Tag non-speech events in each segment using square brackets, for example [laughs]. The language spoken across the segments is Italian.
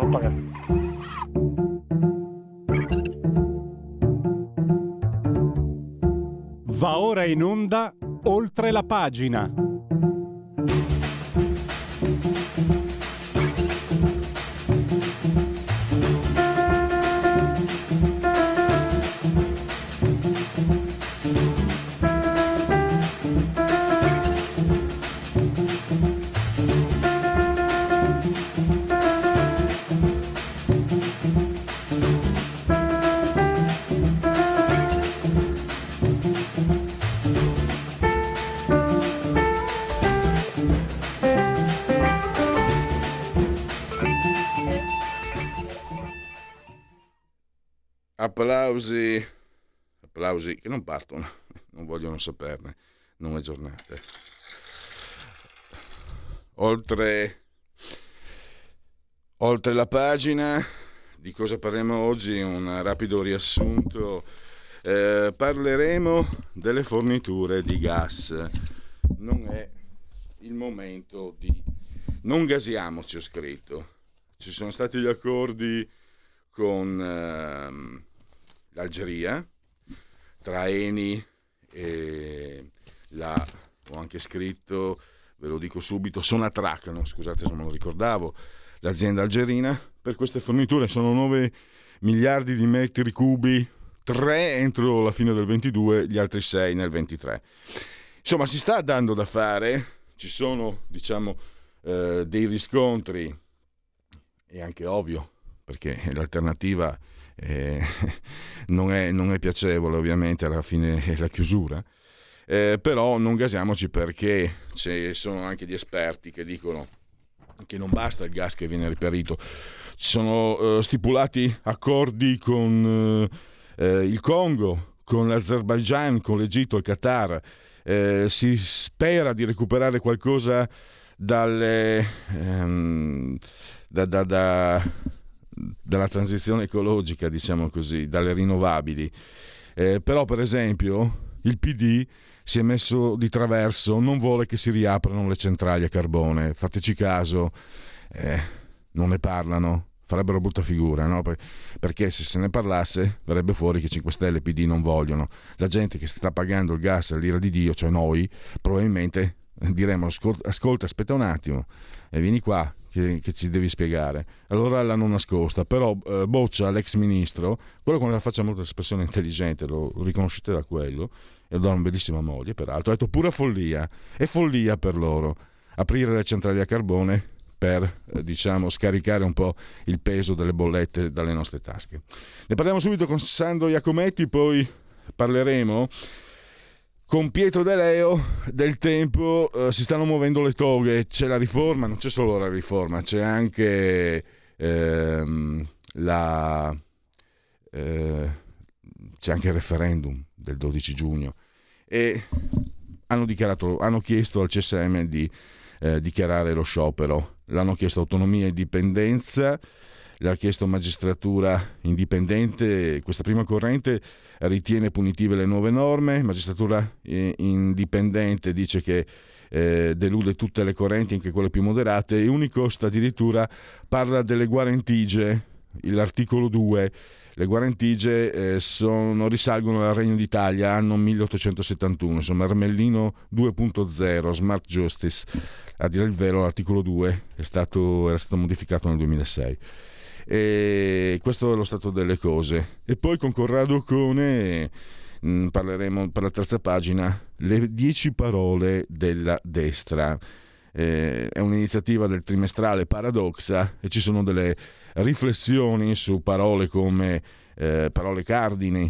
non pagare. Va ora in onda oltre la pagina. Applausi, applausi che non partono, [laughs] non vogliono saperne, non è giornate. Oltre, oltre la pagina, di cosa parliamo oggi? Un rapido riassunto. Eh, parleremo delle forniture di gas. Non è il momento di... Non gasiamoci, ho scritto. Ci sono stati gli accordi con... Ehm, l'Algeria, tra Eni e la, ho anche scritto, ve lo dico subito, Sonatrac, no? scusate se non lo ricordavo, l'azienda algerina, per queste forniture sono 9 miliardi di metri cubi, 3 entro la fine del 22, gli altri 6 nel 23. Insomma, si sta dando da fare, ci sono, diciamo, eh, dei riscontri, è anche ovvio, perché l'alternativa eh, [laughs] non, è, non, è, piacevole ovviamente alla fine è la chiusura, eh, però non gasiamoci perché ci sono anche gli esperti che dicono che non basta il gas che viene riperito, ci sono eh, stipulati accordi con eh, eh, il Congo, con l'Azerbaijan, con l'Egitto, il Qatar, eh, si spera di recuperare qualcosa dalle... Ehm, da, da, da dalla transizione ecologica, diciamo così, dalle rinnovabili. Eh, però, per esempio, il PD si è messo di traverso, non vuole che si riaprano le centrali a carbone. Fateci caso, eh, non ne parlano, farebbero brutta figura, no? perché se se ne parlasse verrebbe fuori che 5 Stelle e PD non vogliono. La gente che sta pagando il gas all'ira di Dio, cioè noi, probabilmente diremmo ascolta, aspetta un attimo e vieni qua che, che, ci devi spiegare. Allora l'hanno nascosta, però eh, Boccia, l'ex ministro, quello con la faccia molto espressione intelligente, lo riconoscete da quello, e dà una bellissima moglie, peraltro, ha detto pura follia, è follia per loro aprire le centrali a carbone per eh, diciamo scaricare un po' il peso delle bollette dalle nostre tasche. Ne parliamo subito con Sandro Iacometti, poi parleremo con Pietro De Leo del tempo eh, si stanno muovendo le toghe, c'è la riforma, non c'è solo la riforma, c'è anche ehm, la, eh, c'è anche il referendum del 12 giugno. E hanno, hanno chiesto al CSM di eh, dichiarare lo sciopero, l'hanno chiesto autonomia e indipendenza l'ha chiesto magistratura indipendente, questa prima corrente ritiene punitive le nuove norme, magistratura eh, indipendente dice che eh, delude tutte le correnti, anche quelle più moderate, e Unicost addirittura parla delle guarentigie, l'articolo 2, le guarentigie eh, sono, risalgono al Regno d'Italia, anno 1871, insomma Armellino 2.0, Smart Justice, a dire il vero l'articolo 2 è stato, era stato modificato nel 2006. E questo è lo stato delle cose. E poi con Corrado Cone mh, mm, parleremo per la terza pagina le dieci parole della destra. Eh, è un'iniziativa del trimestrale Paradoxa e ci sono delle riflessioni su parole come eh, parole cardini,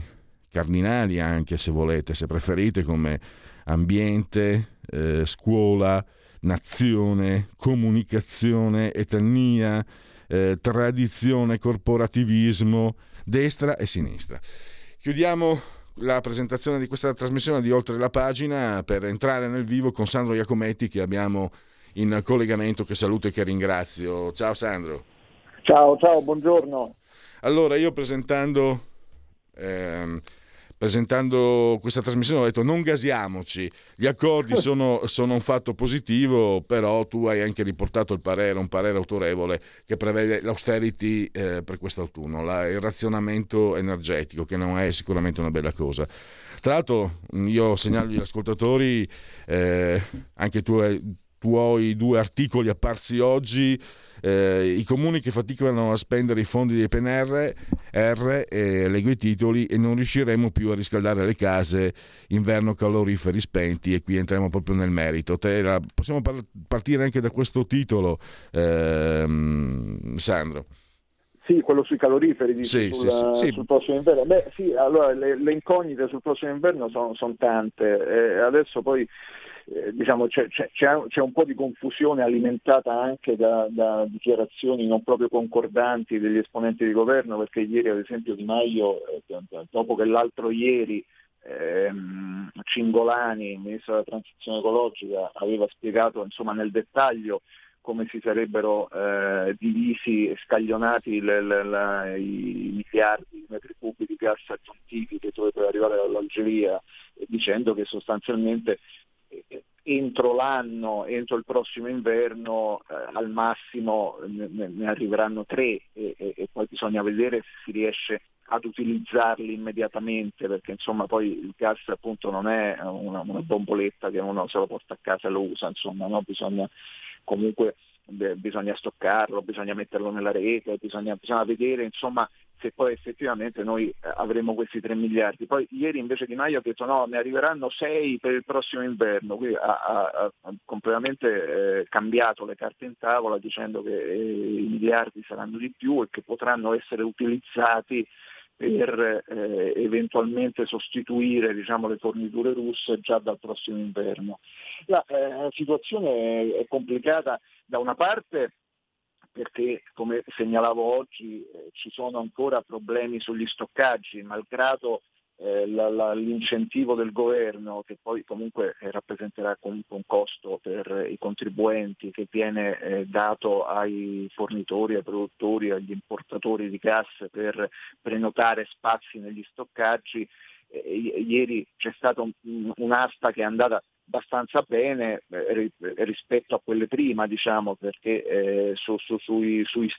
cardinali anche se volete, se preferite, come ambiente, eh, scuola, nazione, comunicazione, etnia, eh, tradizione, corporativismo, destra e sinistra. Chiudiamo la presentazione di questa trasmissione di Oltre la pagina per entrare nel vivo con Sandro Iacometti che abbiamo in collegamento, che saluto e che ringrazio. Ciao Sandro. Ciao, ciao, buongiorno. Allora, io presentando... Ehm, presentando questa trasmissione ho detto non gasiamoci, gli accordi sono, sono, un fatto positivo, però tu hai anche riportato il parere, un parere autorevole che prevede l'austerity eh, per quest'autunno, la, il razionamento energetico, che non è sicuramente una bella cosa. Tra l'altro io segnalo agli ascoltatori eh, anche tu, tuoi due articoli apparsi oggi eh, i comuni che faticano a spendere i fondi dei PNR R, eh, leggo i titoli e non riusciremo più a riscaldare le case inverno caloriferi spenti e qui entriamo proprio nel merito Te, possiamo par- partire anche da questo titolo ehm, Sandro sì, quello sui caloriferi dici, sì, sul, sì, sì. sul, prossimo inverno. Beh sì, allora le, le incognite sul prossimo inverno sono, sono tante. Eh, adesso poi eh, diciamo, c'è, c'è, c'è, un po' di confusione alimentata anche da, da, dichiarazioni non proprio concordanti degli esponenti di governo, perché ieri ad esempio Di Maio, eh, dopo che l'altro ieri ehm, Cingolani, il ministro della transizione ecologica, aveva spiegato insomma, nel dettaglio come si sarebbero eh, divisi e scaglionati le, le, le, i miliardi di metri cubi di gas aggiuntivi che dovrebbero arrivare dall'Algeria, dicendo che sostanzialmente entro l'anno, entro il prossimo inverno, eh, al massimo ne, ne, arriveranno tre e, e, e, poi bisogna vedere se si riesce ad utilizzarli immediatamente perché insomma poi il gas appunto non è una, una bomboletta che uno se lo porta a casa e lo usa, insomma no? bisogna comunque bisogna stoccarlo, bisogna metterlo nella rete, bisogna, bisogna vedere insomma se poi effettivamente noi eh, avremo questi 3 miliardi. Poi ieri invece Di Maio ha detto no, ne arriveranno 6 per il prossimo inverno, quindi ha, ha, ha completamente eh, cambiato le carte in tavola dicendo che eh, i miliardi saranno di più e che potranno essere utilizzati per eh, eventualmente sostituire diciamo, le forniture russe già dal prossimo inverno. La, eh, la situazione è complicata da una parte perché come segnalavo oggi eh, ci sono ancora problemi sugli stoccaggi, malgrado eh, la, la, l'incentivo del governo, che poi comunque eh, rappresenterà comunque un costo per i contribuenti, che viene eh, dato ai fornitori, ai produttori, agli importatori di gas per prenotare spazi negli stoccaggi, eh, ieri c'è stata un, un'asta che è andata abbastanza bene eh, rispetto a quelle prima, diciamo, perché eh, su, su, sui, sui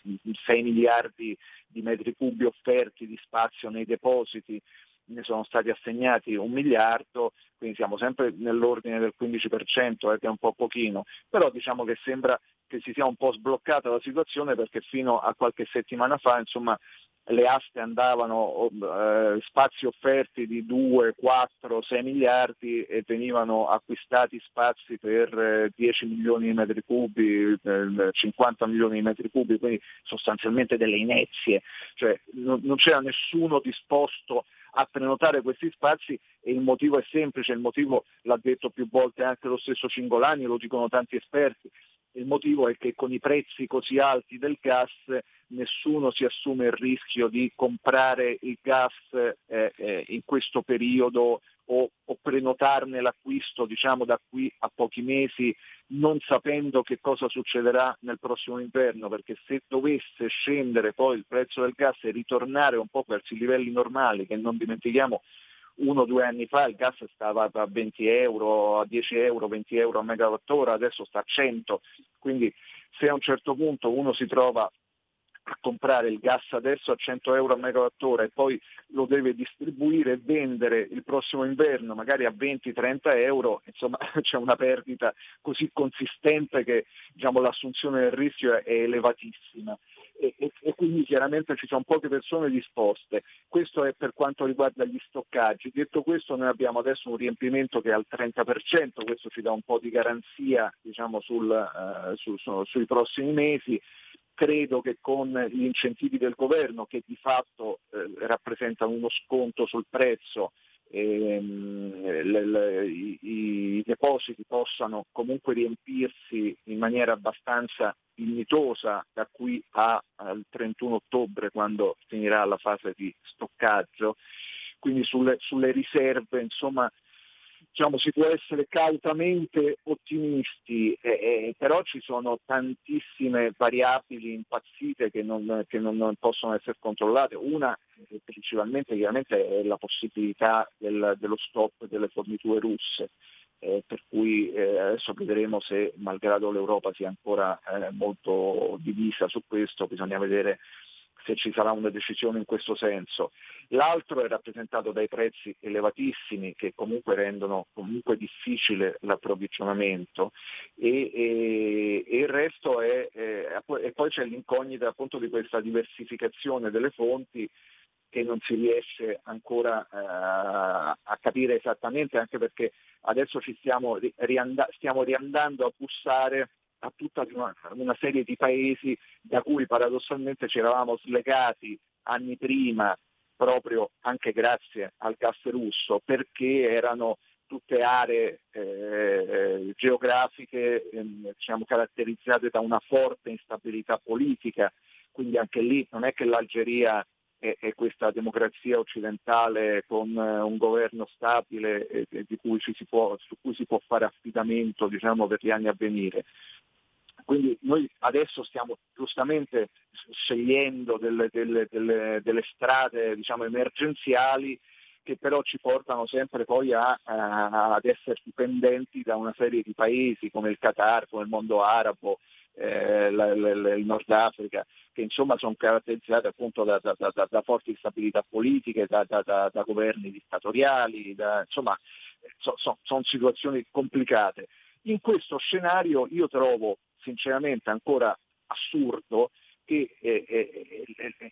6 miliardi di metri cubi offerti di spazio nei depositi ne sono stati assegnati un miliardo, quindi siamo sempre nell'ordine del 15%, eh, che è un po' pochino, però diciamo che sembra che si sia un po' sbloccata la situazione perché fino a qualche settimana fa insomma, le aste andavano eh, spazi offerti di 2, 4, 6 miliardi e venivano acquistati spazi per eh, 10 milioni di metri cubi, eh, 50 milioni di metri cubi, quindi sostanzialmente delle inezie, cioè non, non c'era nessuno disposto a prenotare questi spazi e il motivo è semplice, il motivo l'ha detto più volte anche lo stesso Cingolani, lo dicono tanti esperti, il motivo è che con i prezzi così alti del gas nessuno si assume il rischio di comprare il gas eh, eh, in questo periodo o, o, prenotarne l'acquisto diciamo da qui a pochi mesi non sapendo che cosa succederà nel prossimo inverno perché se dovesse scendere poi il prezzo del gas e ritornare un po' verso i livelli normali che non dimentichiamo uno o due anni fa il gas stava a 20 euro, a 10 euro, 20 euro a megawattora, adesso sta a 100, quindi se a un certo punto uno si trova a comprare il gas adesso a 100 euro a megawattora e poi lo deve distribuire e vendere il prossimo inverno magari a 20-30 euro, insomma [laughs] c'è una perdita così consistente che diciamo, l'assunzione del rischio è elevatissima e, e, e, quindi chiaramente ci sono poche persone disposte. Questo è per quanto riguarda gli stoccaggi. Detto questo noi abbiamo adesso un riempimento che è al 30%, questo ci dà un po' di garanzia diciamo, sul, uh, su, su, sui prossimi mesi. Credo che con gli incentivi del governo che di fatto eh, rappresentano uno sconto sul prezzo i, i, depositi possano comunque riempirsi in maniera abbastanza dignitosa da qui al 31 ottobre quando finirà la fase di stoccaggio. Quindi sulle, sulle riserve insomma, diciamo, si può essere cautamente ottimisti, eh, eh, però ci sono tantissime variabili impazzite che non, che non possono essere controllate. Una eh, principalmente chiaramente è la possibilità del, dello stop delle forniture russe. Eh, per cui eh, adesso vedremo se, malgrado l'Europa sia ancora molto divisa su questo, bisogna vedere se ci sarà una decisione in questo senso. L'altro è rappresentato dai prezzi elevatissimi che comunque rendono comunque difficile l'approvvigionamento e, e, e il resto è, è, e poi c'è l'incognita appunto di questa diversificazione delle fonti che non si riesce ancora eh, a capire esattamente, anche perché adesso ci stiamo, rianda- stiamo riandando a bussare a tutta una, una, serie di paesi da cui paradossalmente ci eravamo slegati anni prima, proprio anche grazie al gas russo, perché erano tutte aree eh, geografiche eh, diciamo, caratterizzate da una forte instabilità politica, quindi anche lì non è che l'Algeria è, questa democrazia occidentale con eh, un governo stabile e, e cui può, su cui si può fare affidamento diciamo, per gli anni a venire. Quindi noi adesso stiamo giustamente scegliendo delle, delle, delle, delle strade diciamo, emergenziali che però ci portano sempre poi a, a, ad essere dipendenti da una serie di paesi come il Qatar, come il mondo arabo, eh, la, la, il Nord Africa, che insomma sono caratterizzate appunto da, da, da, da forti stabilità politiche, da, governi dittatoriali, insomma so, so, sono situazioni complicate. In questo scenario io trovo sinceramente ancora assurdo che eh, eh,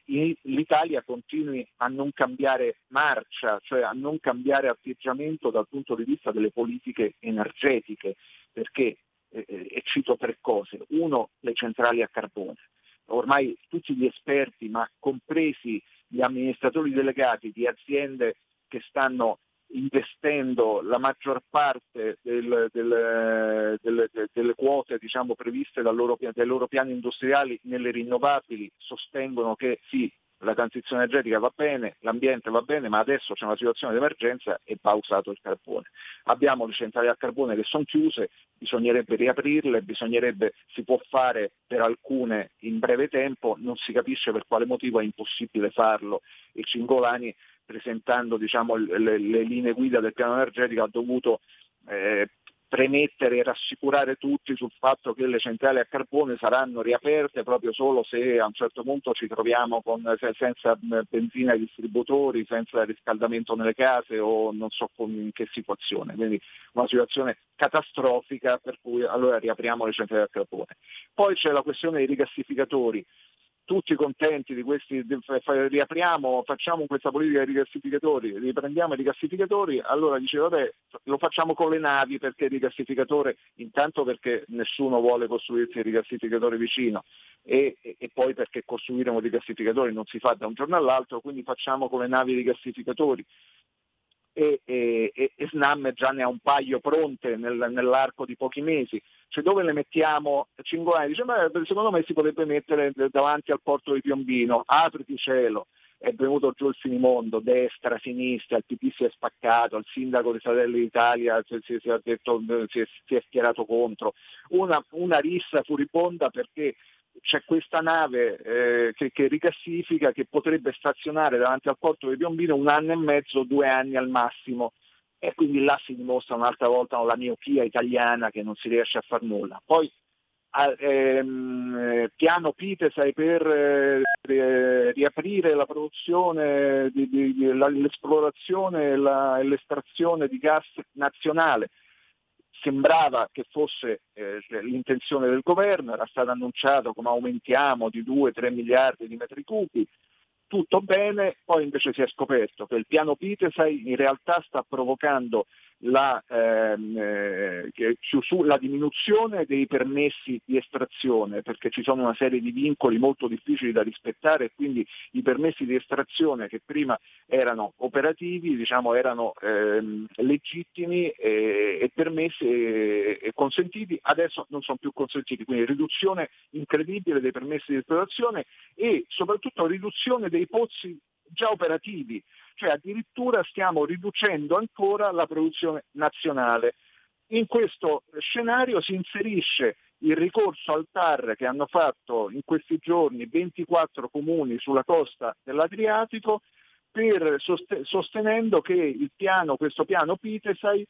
eh, l'Italia continui a non cambiare marcia, cioè a non cambiare atteggiamento dal punto di vista delle politiche energetiche, perché, eh, eh, e cito tre cose, uno le centrali a carbone. Ormai tutti gli esperti, ma compresi gli amministratori delegati di aziende che stanno investendo la maggior parte del, del, delle, delle, quote diciamo, previste loro, dai loro piani industriali nelle rinnovabili, sostengono che sì, la transizione energetica va bene, l'ambiente va bene, ma adesso c'è una situazione di emergenza e va usato il carbone. Abbiamo le centrali a carbone che sono chiuse, bisognerebbe riaprirle, bisognerebbe, si può fare per alcune in breve tempo, non si capisce per quale motivo è impossibile farlo e Cingolani presentando diciamo, le, le, linee guida del piano energetico ha dovuto eh, premettere e rassicurare tutti sul fatto che le centrali a carbone saranno riaperte proprio solo se a un certo punto ci troviamo con, senza benzina ai distributori, senza riscaldamento nelle case o non so in che situazione. Quindi una situazione catastrofica per cui allora riapriamo le centrali a carbone. Poi c'è la questione dei rigassificatori tutti contenti di questi, riapriamo, facciamo questa politica di rigassificatori, riprendiamo i rigassificatori, allora dice vabbè lo facciamo con le navi perché il rigassificatore, intanto perché nessuno vuole costruirsi il rigassificatore vicino e, e, poi perché costruire un rigassificatore non si fa da un giorno all'altro, quindi facciamo con le navi rigassificatori e, e, e, Snam già ne ha un paio pronte nel, nell'arco di pochi mesi. Cioè dove le mettiamo? Cingolani dice, ma secondo me si potrebbe mettere davanti al porto di Piombino, apriti cielo, è venuto giù il finimondo, destra, sinistra, il PP si è spaccato, il sindaco di Fratelli d'Italia si, si, si, detto, si, è, schierato contro, una, una rissa furibonda perché c'è questa nave eh, che, che, ricassifica che potrebbe stazionare davanti al porto di Piombino un anno e mezzo, due anni al massimo. E quindi là si dimostra un'altra volta la miopia italiana che non si riesce a far nulla. Poi ehm, piano Pitesai per eh, riaprire la produzione, di, di, di, l'esplorazione la, e l'estrazione di gas nazionale sembrava che fosse eh, l'intenzione del governo, era stato annunciato come aumentiamo di 2-3 miliardi di metri cubi, tutto bene, poi invece si è scoperto che il piano Pitesai in realtà sta provocando la, ehm, eh, la, diminuzione dei permessi di estrazione, perché ci sono una serie di vincoli molto difficili da rispettare e quindi i permessi di estrazione che prima erano operativi, diciamo, erano ehm, legittimi e, e permessi e, e, consentiti, adesso non sono più consentiti, quindi riduzione incredibile dei permessi di esplorazione e soprattutto riduzione dei pozzi già operativi, cioè addirittura stiamo riducendo ancora la produzione nazionale. In questo scenario si inserisce il ricorso al TAR che hanno fatto in questi giorni 24 comuni sulla costa dell'Adriatico per, sostenendo che piano, questo piano Pitesai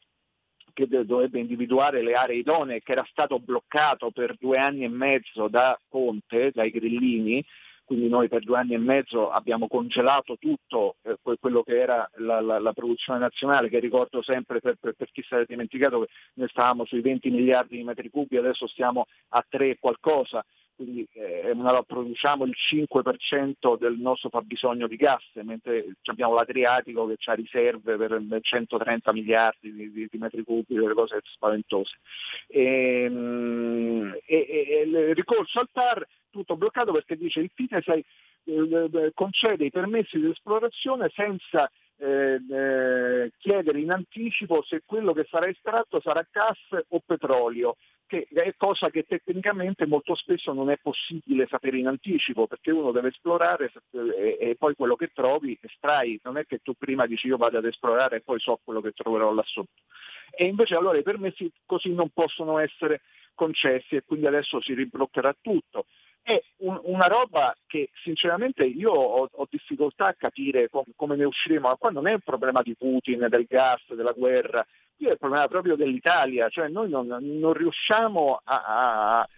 che dovrebbe individuare le aree idonee, che era stato bloccato per due anni e mezzo da Conte, dai grillini, quindi noi per due anni e mezzo abbiamo congelato tutto eh, quello che era la, la, la, produzione nazionale, che ricordo sempre per, per, per chi si è dimenticato che noi stavamo sui 20 miliardi di metri cubi, adesso stiamo a 3 qualcosa, quindi eh, produciamo il 5% del nostro fabbisogno di gas, mentre abbiamo l'Adriatico che ha riserve per 130 miliardi di, di, di metri cubi, delle cose spaventose. Ehm, e, e, e, il ricorso al TAR tutto bloccato perché dice il FITESAI eh, eh, concede i permessi di esplorazione senza eh, eh, chiedere in anticipo se quello che sarà estratto sarà gas o petrolio, che è cosa che tecnicamente molto spesso non è possibile sapere in anticipo, perché uno deve esplorare e, e poi quello che trovi estrai, non è che tu prima dici io vado ad esplorare e poi so quello che troverò là sotto. E invece allora i permessi così non possono essere concessi e quindi adesso si ribloccherà tutto è un, una roba che sinceramente io ho, ho difficoltà a capire com, come ne usciremo, ma qua non è un problema di Putin, del gas, della guerra, qui è il problema proprio dell'Italia, cioè noi non, non riusciamo a... a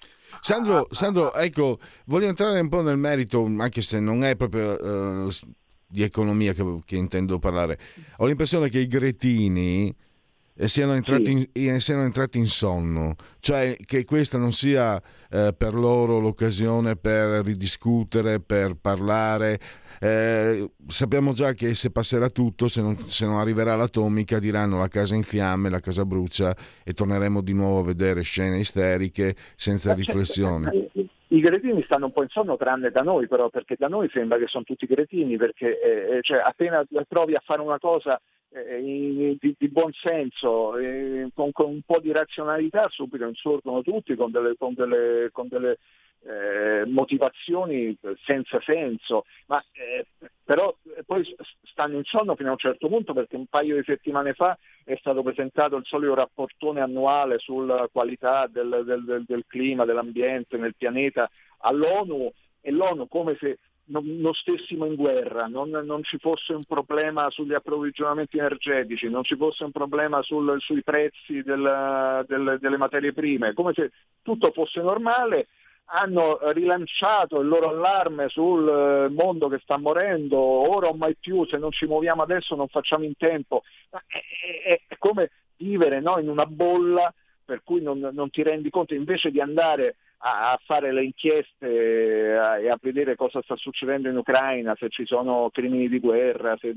Sandro, Sandro, ecco, voglio entrare un po' nel merito, anche se non è proprio uh, di economia che, che intendo parlare. Ho l'impressione che i gretini e siano entrati, sì. in, siano entrati in sonno, cioè che questa non sia eh, per loro l'occasione per ridiscutere, per parlare. Eh, sappiamo già che se passerà tutto, se non, se non, arriverà l'atomica, diranno la casa in fiamme, la casa brucia e torneremo di nuovo a vedere scene isteriche senza riflessione. [laughs] I cretini stanno un po' in sonno tranne da noi però, perché da noi sembra che sono tutti cretini, perché eh, cioè, appena provi a fare una cosa eh, di, di buon senso, eh, con, con, un po' di razionalità subito insorgono tutti con delle, con delle, con delle eh, motivazioni senza senso, ma eh, però poi stanno in sonno fino a un certo punto perché un paio di settimane fa è stato presentato il solito rapportone annuale sulla qualità del, del, del, del clima, dell'ambiente nel pianeta all'ONU e l'ONU come se non, non stessimo in guerra, non, non, ci fosse un problema sugli approvvigionamenti energetici, non ci fosse un problema sul, sui prezzi del, del, delle materie prime, come se tutto fosse normale, hanno rilanciato il loro allarme sul mondo che sta morendo, ora o mai più, se non ci muoviamo adesso non facciamo in tempo. È, come vivere no, in una bolla per cui non, non ti rendi conto, invece di andare a, fare le inchieste e a vedere cosa sta succedendo in Ucraina, se ci sono crimini di guerra, se,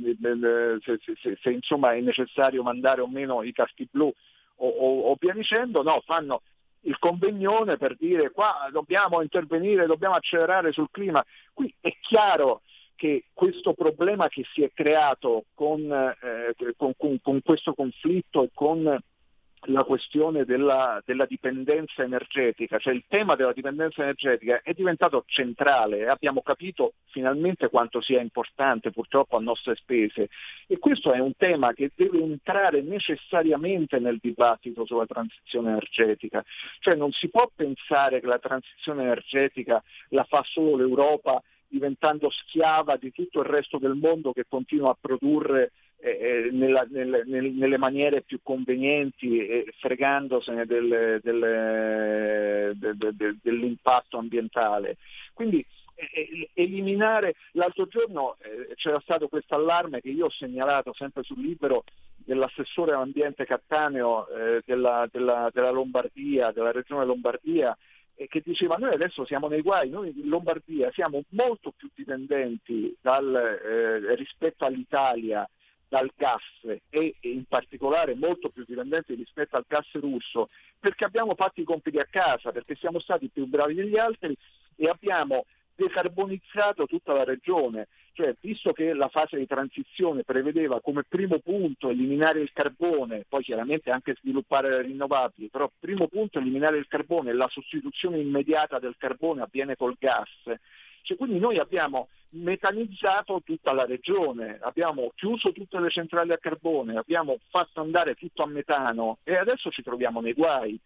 se, se, se insomma è necessario mandare o meno i caschi blu o, o, o via dicendo, no, fanno il convegnone per dire qua dobbiamo intervenire, dobbiamo accelerare sul clima. Qui è chiaro che questo problema che si è creato con, eh, con, con, con questo conflitto e con la questione della, della, dipendenza energetica, cioè il tema della dipendenza energetica è diventato centrale e abbiamo capito finalmente quanto sia importante purtroppo a nostre spese. E questo è un tema che deve entrare necessariamente nel dibattito sulla transizione energetica, cioè non si può pensare che la transizione energetica la fa solo l'Europa diventando schiava di tutto il resto del mondo che continua a produrre eh, eh, nella, nelle, nelle, maniere più convenienti e fregandosene del, del, del, dell'impatto ambientale. Quindi eh, eliminare, l'altro giorno eh, c'era stato questo allarme che io ho segnalato sempre sul libero dell'assessore all'ambiente Cattaneo eh, della, della, della Lombardia, della regione Lombardia, che diceva noi adesso siamo nei guai, noi in Lombardia siamo molto più dipendenti dal, eh, rispetto all'Italia dal gas e in particolare molto più dipendenti rispetto al gas russo perché abbiamo fatto i compiti a casa, perché siamo stati più bravi degli altri e abbiamo decarbonizzato tutta la regione, cioè visto che la fase di transizione prevedeva come primo punto eliminare il carbone, poi chiaramente anche sviluppare le rinnovabili, però primo punto eliminare il carbone, la sostituzione immediata del carbone avviene col gas, cioè, quindi noi abbiamo metanizzato tutta la regione, abbiamo chiuso tutte le centrali a carbone, abbiamo fatto andare tutto a metano e adesso ci troviamo nei guai.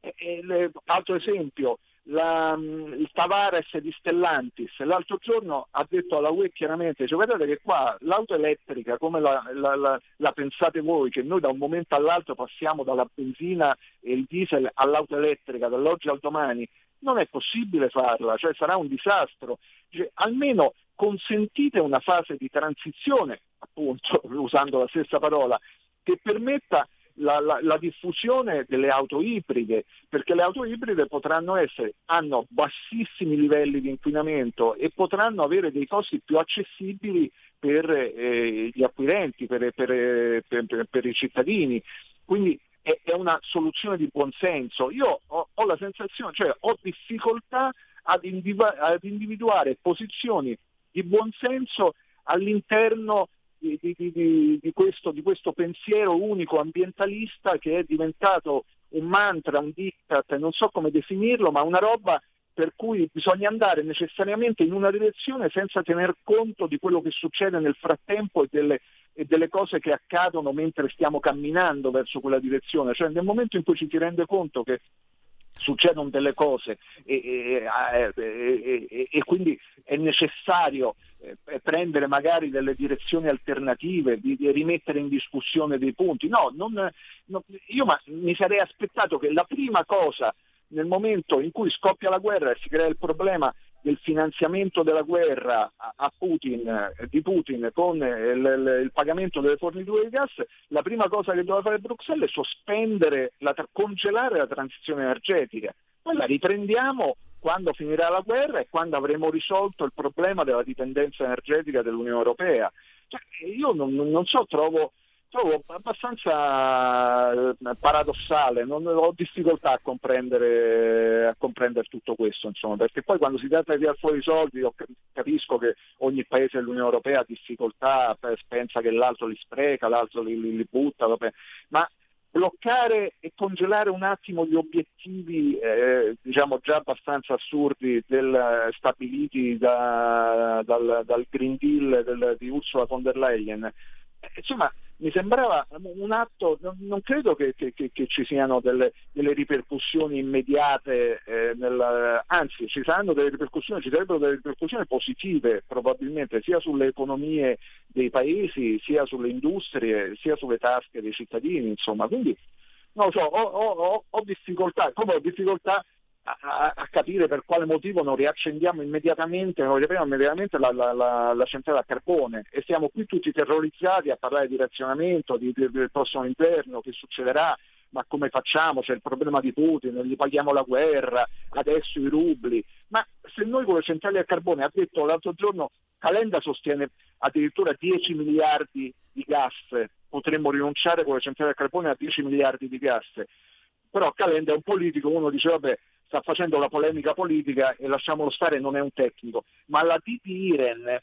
E, e le, altro esempio, la, il Tavares di Stellantis l'altro giorno ha detto alla UE chiaramente, cioè, guardate che qua l'auto elettrica come la, la, la, la, pensate voi, che noi da un momento all'altro passiamo dalla benzina e il diesel all'auto elettrica dall'oggi al domani, non è possibile farla, cioè sarà un disastro. Cioè, almeno consentite una fase di transizione, appunto, [laughs] usando la stessa parola, che permetta la, la, la, diffusione delle auto ibride, perché le auto ibride potranno essere, hanno bassissimi livelli di inquinamento e potranno avere dei costi più accessibili per eh, gli acquirenti, per, per, per, per, i cittadini. Quindi è, è, una soluzione di buonsenso. Io ho, ho la sensazione, cioè ho difficoltà ad, individu- ad individuare posizioni di buonsenso all'interno di, di, di, questo, di questo pensiero unico ambientalista che è diventato un mantra, un diktat, non so come definirlo, ma una roba per cui bisogna andare necessariamente in una direzione senza tener conto di quello che succede nel frattempo e delle, e delle, cose che accadono mentre stiamo camminando verso quella direzione. Cioè nel momento in cui ci si rende conto che succedono delle cose e, e, e, quindi è necessario eh, prendere magari delle direzioni alternative, di, di, rimettere in discussione dei punti. No, non, no io mi sarei aspettato che la prima cosa nel momento in cui scoppia la guerra e si crea il problema del finanziamento della guerra a Putin, eh, di Putin con il, il, il, pagamento delle forniture di gas, la prima cosa che doveva fare Bruxelles è sospendere, la, congelare la transizione energetica. Poi la riprendiamo quando finirà la guerra e quando avremo risolto il problema della dipendenza energetica dell'Unione Europea. Cioè, io non, non so, trovo, trovo abbastanza eh, paradossale, non, ho difficoltà a comprendere, a comprendere tutto questo, insomma, perché poi quando si tratta di tirare fuori i soldi capisco che ogni paese dell'Unione Europea ha difficoltà, pensa che l'altro li spreca, l'altro li, li, li butta, vabbè. ma bloccare e congelare un attimo gli obiettivi eh, diciamo già abbastanza assurdi del, stabiliti da, dal, dal, Green Deal del, di Ursula von der Leyen. Eh, insomma, mi sembrava un atto, non, credo che, che, che, ci siano delle, delle ripercussioni immediate, eh, nel, anzi ci saranno delle ripercussioni, ci sarebbero delle ripercussioni positive probabilmente sia sulle economie dei paesi, sia sulle industrie, sia sulle tasche dei cittadini, insomma. Quindi non so, ho, ho, ho difficoltà, come ho difficoltà a, a, capire per quale motivo non riaccendiamo immediatamente, non riapriamo immediatamente la, la, la, la, centrale a carbone e siamo qui tutti terrorizzati a parlare di razionamento, di, di, del prossimo inverno, che succederà, ma come facciamo? C'è il problema di Putin, gli paghiamo la guerra, adesso i rubli. Ma se noi con le centrali a carbone, ha detto l'altro giorno, Calenda sostiene addirittura 10 miliardi di gas, potremmo rinunciare con le centrali a carbone a 10 miliardi di gas. Però Calenda è un politico, uno dice vabbè sta facendo la polemica politica e lasciamolo stare, non è un tecnico, ma la DP Iren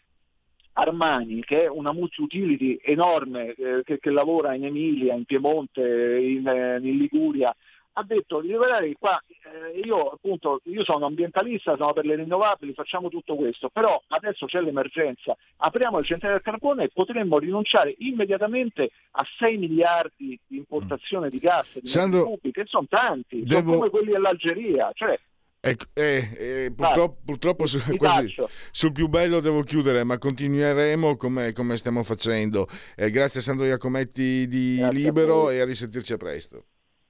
Armani, che è una multi-utility enorme eh, che, che, lavora in Emilia, in Piemonte, in, eh, in Liguria, ha detto di guardare qua eh, io appunto io sono ambientalista, sono per le rinnovabili, facciamo tutto questo, però adesso c'è l'emergenza, apriamo le centrali del carbone e potremmo rinunciare immediatamente a 6 miliardi di importazione di gas di Sandro, cubi, che sono tanti, devo... sono come quelli dell'Algeria, cioè Ecco, eh, eh, purtroppo, purtroppo su, [laughs] quasi, sul più bello devo chiudere, ma continueremo come, come stiamo facendo. Eh, grazie a Sandro Iacometti di grazie Libero e a risentirci a presto.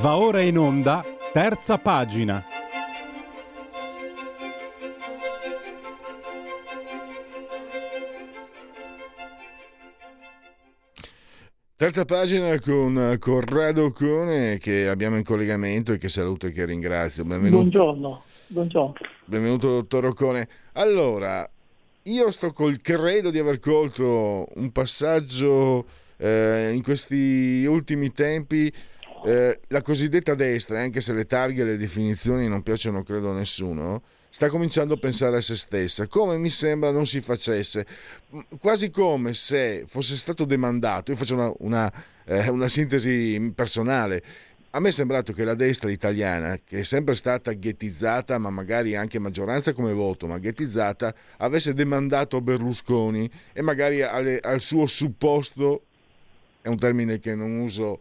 Va ora in onda, terza pagina. Terza pagina con Corrado Cone che abbiamo in collegamento e che saluto e che ringrazio. Benvenuto. Buongiorno. Buongiorno. Benvenuto dottor Occone. Allora, io sto col credo di aver colto un passaggio eh, in questi ultimi tempi, eh, la cosiddetta destra, anche se le targhe e le definizioni non piacciono credo a nessuno, sta cominciando a pensare a se stessa, come mi sembra non si facesse, quasi come se fosse stato demandato, io faccio una, una, eh, una sintesi personale, a me è sembrato che la destra italiana, che è sempre stata ghettizzata, ma magari anche maggioranza come voto, ma ghettizzata, avesse demandato Berlusconi e magari alle, al suo supposto, è un termine che non uso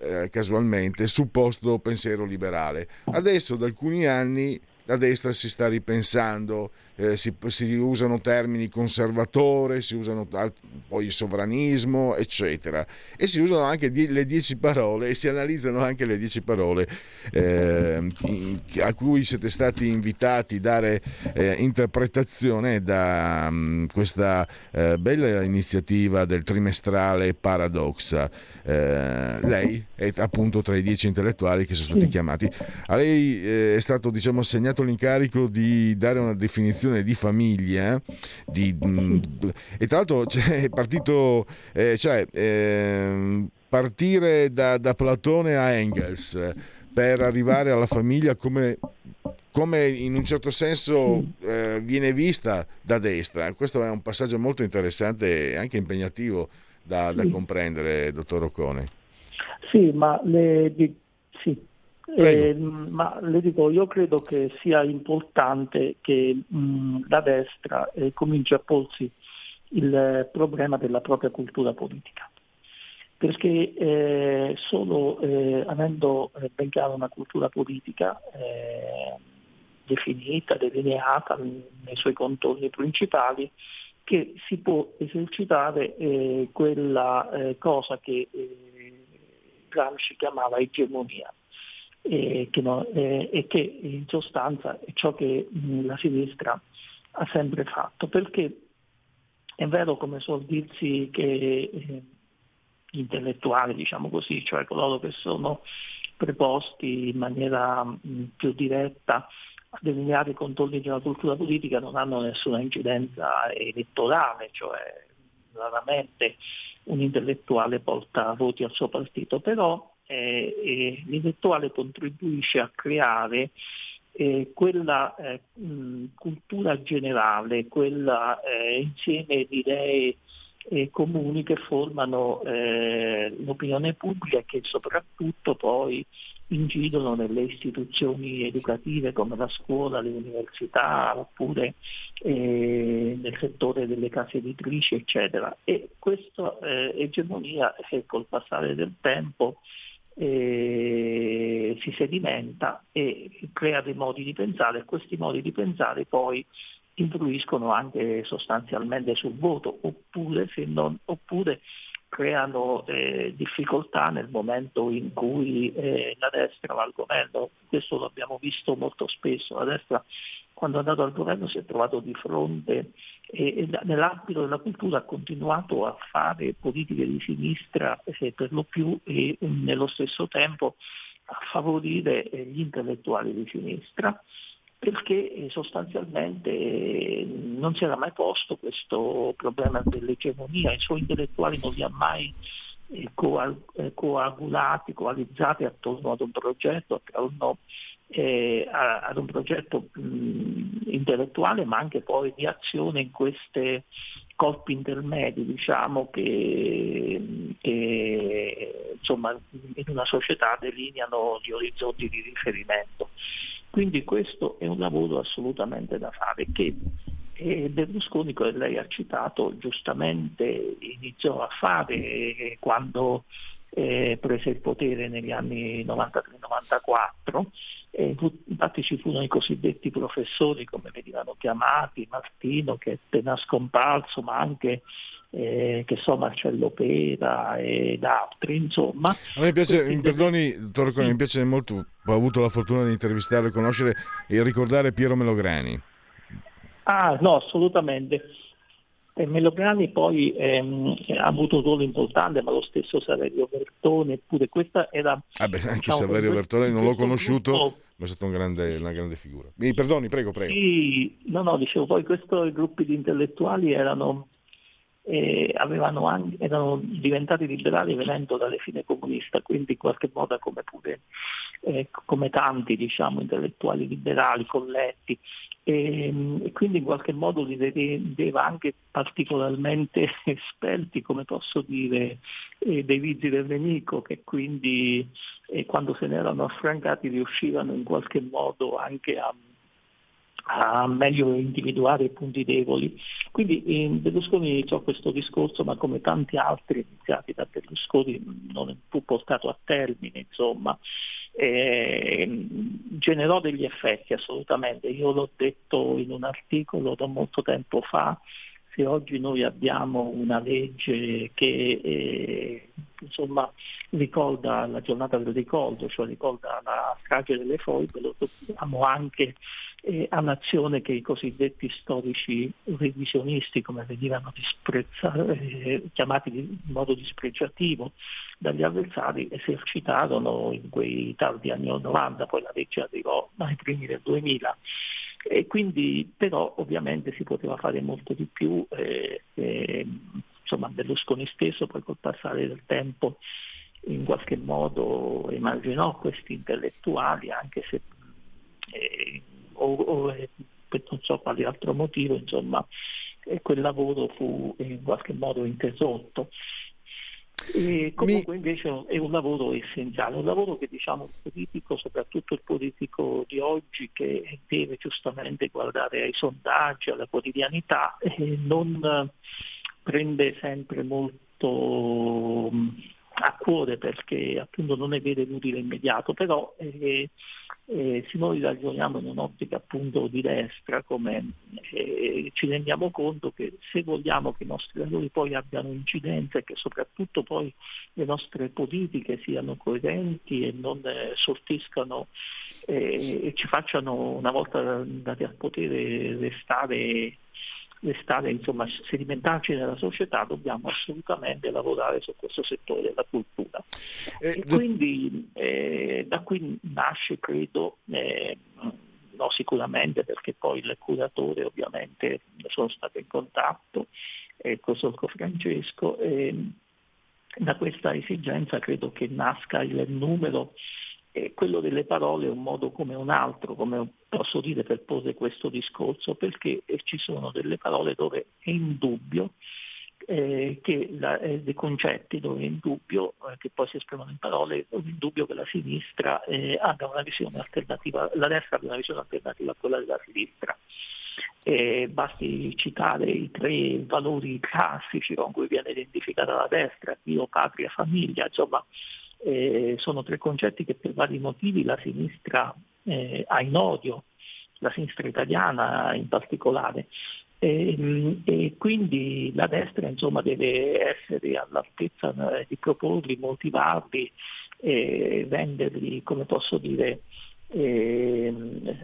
eh, casualmente, supposto pensiero liberale. Adesso da alcuni anni la destra si sta ripensando, eh, si, si, usano termini conservatore, si usano poi il sovranismo, eccetera. E si usano anche die, le dieci parole e si analizzano anche le dieci parole eh, a cui siete stati invitati a dare eh, interpretazione da um, questa eh, bella iniziativa del trimestrale Paradoxa. Eh, lei è appunto tra i dieci intellettuali che sono stati chiamati. A lei eh, è stato diciamo, assegnato l'incarico di dare una definizione definizione di famiglia di, mh, mm, e tra l'altro [laughs] cioè, è partito eh, cioè, eh, partire da, da, Platone a Engels per arrivare alla famiglia come, come in un certo senso eh, viene vista da destra. Questo è un passaggio molto interessante e anche impegnativo da, da comprendere dottor Occone sì ma le, sì, eh, ma le dico, io credo che sia importante che mh, la destra eh, cominci a porsi il problema della propria cultura politica, perché eh, solo eh, avendo eh, ben chiara una cultura politica eh, definita, delineata nei suoi contorni principali, che si può esercitare quella cosa che Gramsci chiamava egemonia e che, no, eh, e che in sostanza è ciò che mh, la sinistra ha sempre fatto, perché è vero come suol dirsi che eh, gli intellettuali, diciamo così, cioè coloro che sono preposti in maniera mh, più diretta a delineare i contorni una cultura politica non hanno nessuna incidenza elettorale, cioè raramente un intellettuale porta voti al suo partito, però eh, l'intellettuale contribuisce a creare eh, quella eh, mh, cultura generale, quel eh, insieme di idee eh, comuni che formano eh, l'opinione pubblica e che soprattutto poi incidono nelle istituzioni educative come la scuola, le università oppure eh, nel settore delle case editrici eccetera. E questa eh, egemonia col passare del tempo eh, si sedimenta e crea dei modi di pensare e questi modi di pensare poi influiscono anche sostanzialmente sul voto oppure, non, oppure creano eh, difficoltà nel momento in cui eh, la destra va al governo. Questo lo abbiamo visto molto spesso. La destra quando è andato al governo si è trovato di fronte e, e nell'ambito della cultura ha continuato a fare politiche di sinistra eh, per lo più e nello stesso tempo a favorire eh, gli intellettuali di sinistra perché eh, sostanzialmente eh, non si era mai posto questo problema dell'egemonia, i suoi intellettuali non li ha mai coagulati, coalizzati attorno ad un progetto, attorno eh, ad un progetto mh, intellettuale ma anche poi di azione in questi colpi intermedi diciamo, che, che insomma, in una società delineano gli orizzonti di riferimento. Quindi questo è un lavoro assolutamente da fare che eh, Berlusconi, come lei ha citato, giustamente iniziò a fare quando eh, prese il potere negli anni 93-94. Eh, infatti ci furono i cosiddetti professori, come venivano chiamati, Martino che è appena scomparso, ma anche eh, che so Marcello Pera ed altri, insomma. A me piace, mi perdoni, dottor sì. mi piace molto, ho avuto la fortuna di intervistarlo, conoscere e ricordare Piero Melograni. Ah, no, assolutamente. E Melograni poi ehm, ha avuto un ruolo importante, ma lo stesso Saverio Bertone, pure questa era... Ah beh, anche diciamo, Saverio Bertone non l'ho conosciuto, gruppo... ma è stata un grande, una grande figura. Mi perdoni, prego, prego. Sì, no, no, dicevo, poi questi gruppi di intellettuali erano eh, anche, erano diventati liberali venendo dalle fine comunista, quindi in qualche modo come, pure, eh, come tanti diciamo, intellettuali liberali, colletti, e, ehm, e, quindi in qualche modo li vedeva anche particolarmente [laughs] esperti, come posso dire, eh, dei vizi del nemico, che quindi eh, quando se ne erano affrancati riuscivano in qualche modo anche a a meglio individuare i punti deboli. Quindi Berlusconi iniziò questo discorso, ma come tanti altri iniziati da Berlusconi non fu portato a termine, insomma, eh, generò degli effetti assolutamente. Io l'ho detto in un articolo da molto tempo fa, se oggi noi abbiamo una legge che eh, insomma, ricorda la giornata del ricordo, cioè ricorda la strage delle foibe, lo dobbiamo anche eh, a nazione che i cosiddetti storici revisionisti, come venivano eh, chiamati in modo dispregiativo dagli avversari, esercitarono in quei tardi anni 90, poi la legge arrivò ai primi del 2000. E quindi però ovviamente si poteva fare molto di più, eh, eh, insomma Berlusconi stesso poi col passare del tempo in qualche modo emarginò questi intellettuali anche se eh, o, o per non so quale altro motivo, insomma, quel lavoro fu in qualche modo interrotto. E comunque Mi... invece è un lavoro essenziale, un lavoro che diciamo il politico, soprattutto il politico di oggi che deve giustamente guardare ai sondaggi, alla quotidianità, non prende sempre molto a cuore perché appunto non ne vede l'utile immediato, però eh, eh, se noi ragioniamo in un'ottica appunto di destra, come eh, ci rendiamo conto che se vogliamo che i nostri lavori poi abbiano incidenza e che soprattutto poi le nostre politiche siano coerenti e non eh, sortiscano eh, e ci facciano una volta andati al potere restare restare, insomma, sedimentarci nella società, dobbiamo assolutamente lavorare su questo settore della cultura. Eh, e quindi eh, da qui nasce, credo, eh, no sicuramente perché poi il curatore ovviamente sono stato in contatto eh, con Solco Francesco e da questa esigenza credo che nasca il numero e quello delle parole è un modo come un altro, come posso dire per porre questo discorso, perché ci sono delle parole dove è indubbio eh, che la, eh, dei concetti dove è indubbio, eh, che poi si esprimono in parole, dove è indubbio che la sinistra eh, abbia una visione alternativa, la destra abbia una visione alternativa a quella della sinistra. basti citare i tre valori classici con cui viene identificata la destra, Dio, patria, famiglia, insomma eh, sono tre concetti che per vari motivi la sinistra eh, ha in odio, la sinistra italiana in particolare. E, e, quindi la destra insomma, deve essere all'altezza eh, di proporli, motivarli, eh, venderli, come posso dire, eh,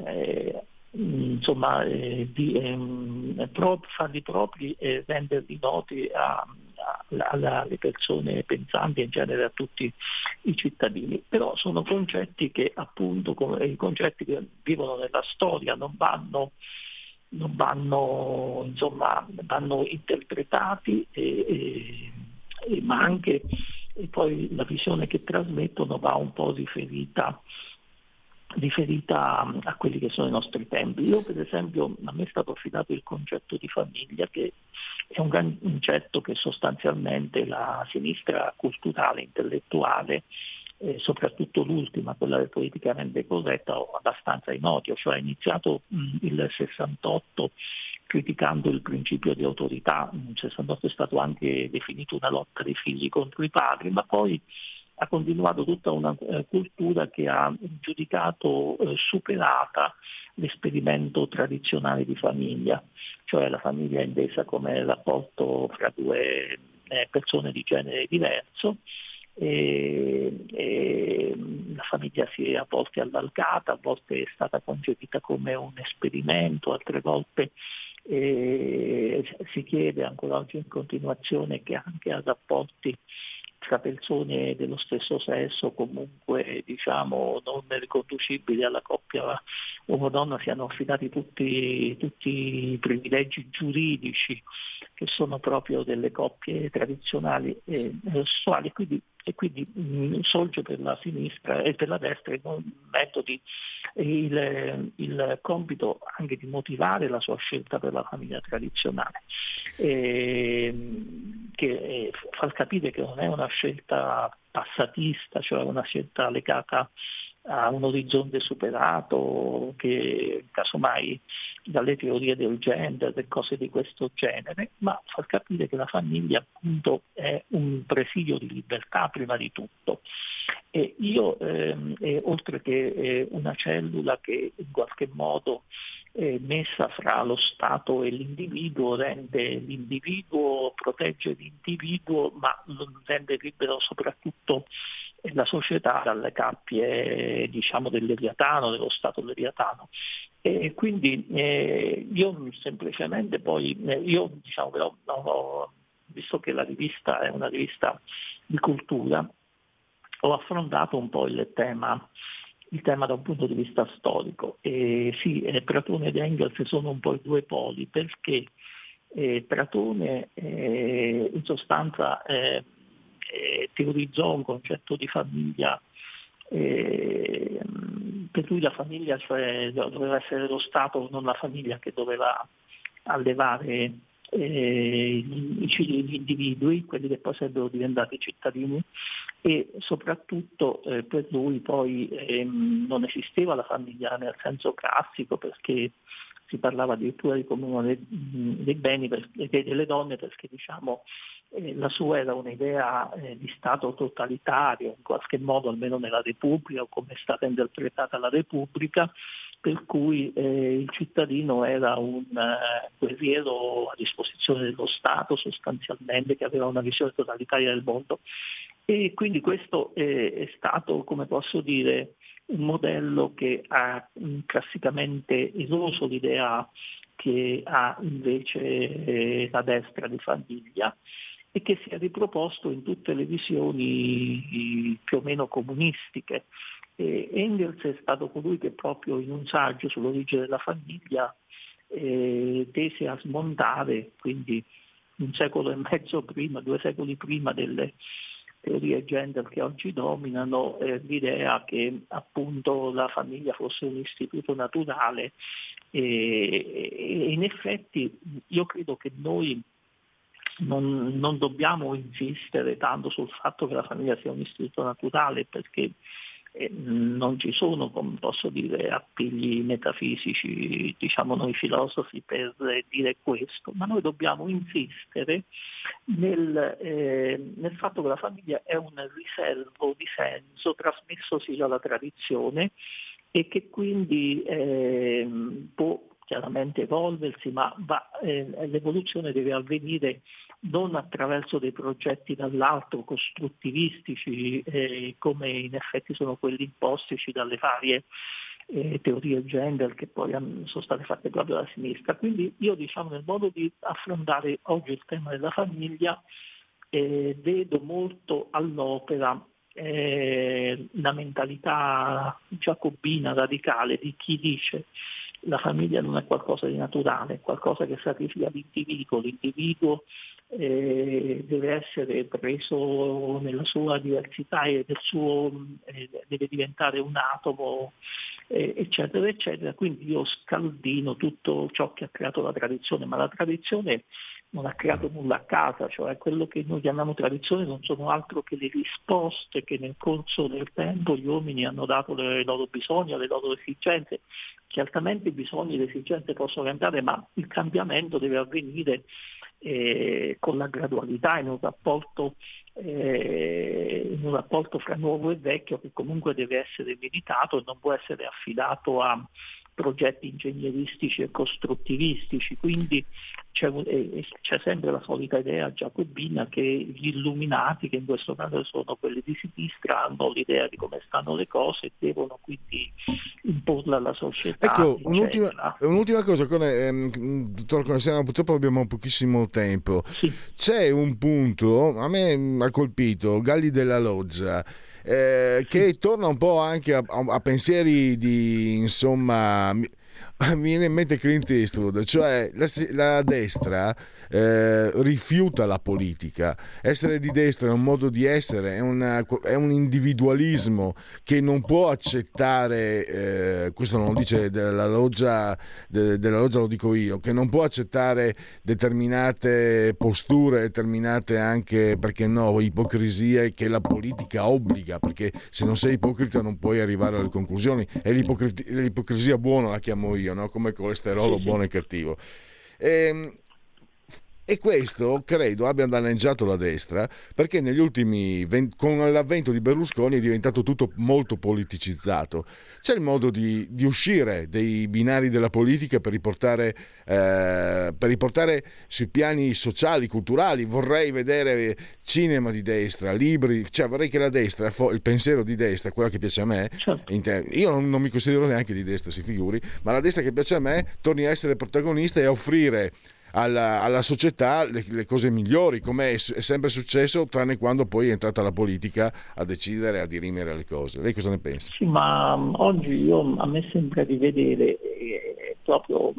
eh, insomma, eh, di, ehm, farli propri e renderli noti a, alle persone pensanti in genere a tutti i cittadini. Però sono concetti che appunto come i concetti che vivono nella storia non vanno, non vanno, insomma, vanno interpretati e, e, ma anche poi la visione che trasmettono va un po' riferita riferita a quelli che sono i nostri tempi. Io per esempio a me è stato affidato il concetto di famiglia che è un concetto che sostanzialmente la sinistra culturale, intellettuale, eh, soprattutto l'ultima, quella del politicamente corretta, abbastanza in odio, cioè ha iniziato mh, il 68 criticando il principio di autorità, il 68 è stato anche definito una lotta dei figli contro i padri, ma poi ha continuato tutta una eh, cultura che ha giudicato eh, superata l'esperimento tradizionale di famiglia, cioè la famiglia intesa come rapporto fra due eh, persone di genere diverso e, e la famiglia si è a volte allargata, a volte è stata concepita come un esperimento, altre volte si chiede ancora oggi in continuazione che anche a rapporti tra persone dello stesso sesso comunque diciamo non riconducibili alla coppia uomo-donna siano affidati tutti, tutti i privilegi giuridici che sono proprio delle coppie tradizionali e sessuali, quindi e quindi mh, mm, sorge per la sinistra e per la destra il metodi il, il, compito anche di motivare la sua scelta per la famiglia tradizionale, e, eh, far capire che non è una scelta passatista, cioè una scelta legata a un orizzonte superato, che casomai dalle teorie del gender e cose di questo genere, ma far capire che la famiglia appunto è un presidio di libertà prima di tutto. E io, ehm, eh, oltre che eh, una cellula che in qualche modo eh, messa fra lo Stato e l'individuo, rende l'individuo, protegge l'individuo, ma rende libero soprattutto la società dalle cappie diciamo, del Leviatano, dello Stato Leviatano. E quindi eh, io semplicemente poi, eh, io diciamo però, ho, visto che la rivista è una rivista di cultura, ho affrontato un po' il tema, il tema da un punto di vista storico. E sì, eh, Platone ed Engels sono un po' i due poli perché eh, Platone eh, in sostanza eh, eh, teorizzò un concetto di famiglia eh, per lui la famiglia cioè, doveva essere lo Stato, non la famiglia che doveva allevare eh, gli individui, quelli che poi sarebbero diventati cittadini e soprattutto eh, per lui poi ehm, non esisteva la famiglia nel senso classico perché si parlava addirittura di comunione dei, beni e delle donne perché diciamo eh, la sua era un'idea eh, di Stato totalitario, in qualche modo almeno nella Repubblica o come è stata interpretata la Repubblica, per cui eh, il cittadino era un eh, guerriero a disposizione dello Stato sostanzialmente che aveva una visione totalitaria del mondo. E quindi questo è stato, come posso dire, un modello che ha mh, classicamente eroso l'idea che ha invece eh, la destra di famiglia e che si è riproposto in tutte le visioni più o meno comunistiche. E Engels è stato colui che proprio in un saggio sull'origine della famiglia eh, tese a smontare, quindi un secolo e mezzo prima, due secoli prima delle teorie gender che oggi dominano, eh, l'idea che appunto la famiglia fosse un istituto naturale. E, e in effetti io credo che noi non, non, dobbiamo insistere tanto sul fatto che la famiglia sia un istituto naturale perché non ci sono, come posso dire, appigli metafisici, diciamo noi filosofi, per dire questo, ma noi dobbiamo insistere nel, eh, nel fatto che la famiglia è un riservo di senso trasmessosi dalla tradizione e che quindi eh, può chiaramente evolversi, ma va, eh, l'evoluzione deve avvenire non attraverso dei progetti dall'alto costruttivistici eh, come in effetti sono quelli impostici dalle varie eh, teorie gender che poi sono state fatte proprio dalla sinistra. Quindi io diciamo nel modo di affrontare oggi il tema della famiglia eh, vedo molto all'opera eh, la mentalità giacobina radicale di chi dice la famiglia non è qualcosa di naturale, è qualcosa che sacrifica l'individuo, l'individuo deve essere preso nella sua diversità e suo, eh, deve diventare un atomo, eh, eccetera, eccetera. Quindi io scaldino tutto ciò che ha creato la tradizione, ma la tradizione non ha creato nulla a casa, cioè quello che noi chiamiamo tradizione non sono altro che le risposte che nel corso del tempo gli uomini hanno dato ai loro bisogni, alle loro esigenze. Certamente i bisogni e le esigenze possono cambiare, ma il cambiamento deve avvenire eh, con la gradualità in un rapporto eh, in un rapporto fra nuovo e vecchio che comunque deve essere meditato e non può essere affidato a progetti ingegneristici e costruttivistici, quindi c'è, c'è, sempre la solita idea giacobina che gli illuminati, che in questo caso sono quelli di sinistra, hanno l'idea di come stanno le cose e devono quindi imporla alla società. Ecco, un'ultima, un'ultima, cosa, con, ehm, dottor Conesano, purtroppo abbiamo pochissimo tempo. Sì. C'è un punto, a me ha colpito, Galli della Loggia, eh, che torna un po' anche a, a pensieri di, insomma, [laughs] mi viene in mente Clint Eastwood, cioè la, la destra eh, rifiuta la politica. Essere di destra è un modo di essere, è, una, è un individualismo che non può accettare, eh, questo non lo dice della loggia, de, della loggia, lo dico io, che non può accettare determinate posture, determinate anche, perché no, ipocrisie che la politica obbliga, perché se non sei ipocrita non puoi arrivare alle conclusioni. È l'ipocrisia buona, la chiamo io, no? come colesterolo buono e cattivo. E, ehm, e questo credo abbia danneggiato la destra perché negli ultimi 20, con l'avvento di Berlusconi è diventato tutto molto politicizzato. C'è il modo di, di uscire dai binari della politica per riportare, eh, per riportare sui piani sociali, culturali. Vorrei vedere cinema di destra, libri, cioè vorrei che la destra, il pensiero di destra, quella che piace a me, certo. io non, non mi considero neanche di destra, si figuri, ma la destra che piace a me torni a essere protagonista e a offrire alla, alla società le, le, cose migliori, come è, è, sempre successo, tranne quando poi è entrata la politica a decidere, a dirimere le cose. Lei cosa ne pensa? Sì, ma um, oggi io, a me sembra di vedere eh, proprio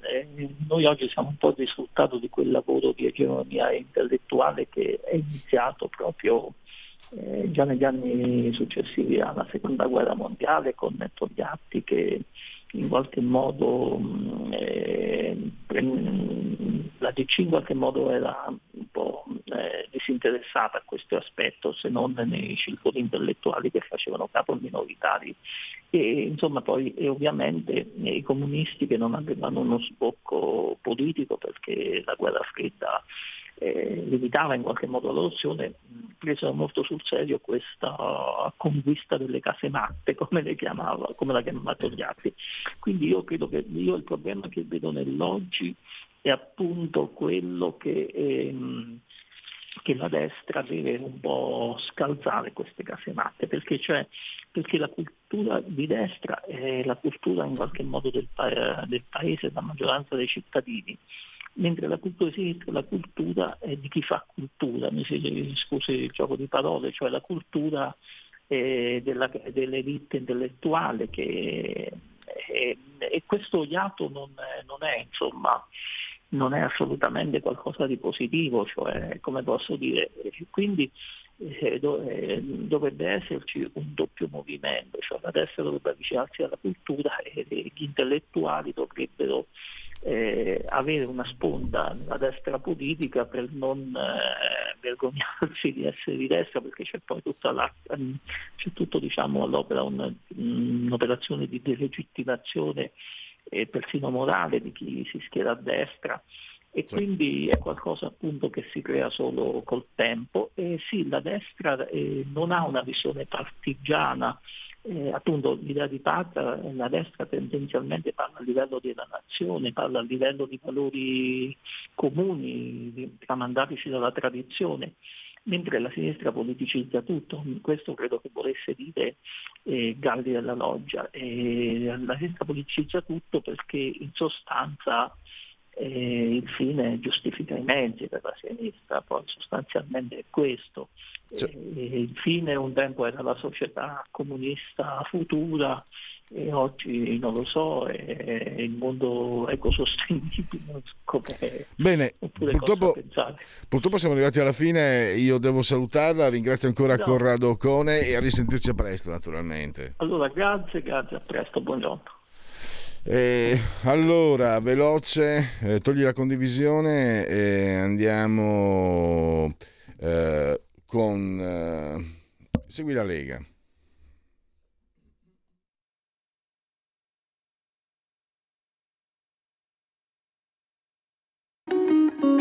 eh, noi oggi siamo un po' il risultato di quel lavoro di egemonia intellettuale che è iniziato proprio eh, già negli anni successivi alla seconda guerra mondiale con Togliatti che in qualche modo eh, la DC in qualche modo era un po' eh, disinteressata a questo aspetto se non nei circoli intellettuali che facevano capo minoritari. E insomma poi e ovviamente i comunisti che non avevano uno sbocco politico perché la guerra fredda eh, limitava in qualche modo l'adozione, presero molto sul serio questa conquista delle case matte, [laughs] come, le chiamava, come la chiamava Togliatti. Quindi io credo che io il problema che vedo nell'oggi è appunto quello che, ehm, che la destra deve un po' scalzare queste case matte, perché, cioè, perché la cultura di destra è la cultura in qualche modo del, pa- del paese, della maggioranza dei cittadini mentre la cultura di sinistra la cultura è di chi fa cultura, mi si scusi il gioco di parole, cioè la cultura eh, dell'elite intellettuale che, eh, e questo iato non, non, è, insomma, non è assolutamente qualcosa di positivo, cioè come posso dire, quindi eh, dovrebbe esserci un doppio movimento, cioè la destra dovrebbe avvicinarsi alla cultura e gli intellettuali dovrebbero eh, avere una sponda nella destra politica per non eh, vergognarsi di essere di destra perché c'è poi tutta la, c'è tutto diciamo, all'opera un, un'operazione di delegittimazione e persino morale di chi si schiera a destra. E quindi è qualcosa appunto che si crea solo col tempo. E sì, la destra eh, non ha una visione partigiana eh, appunto l'idea di patria, la destra tendenzialmente parla a livello della nazione, parla a livello di valori comuni, tramandatici dalla tradizione, mentre la sinistra politicizza tutto, questo credo che volesse dire eh, Galli della Loggia, eh, la sinistra politicizza tutto perché in sostanza eh, il fine giustifica i mezzi per la sinistra, poi sostanzialmente è questo. Cioè. Eh, il fine un tempo era la società comunista futura e oggi non lo so, è il mondo ecosostenibile. Bene, purtroppo, purtroppo, siamo arrivati alla fine, io devo salutarla, ringrazio ancora no. Corrado Cone e a risentirci a presto naturalmente. Allora grazie, grazie, a presto, buongiorno. Eh, allora, veloce, eh, togli la condivisione e andiamo eh, con... Eh, segui la Lega.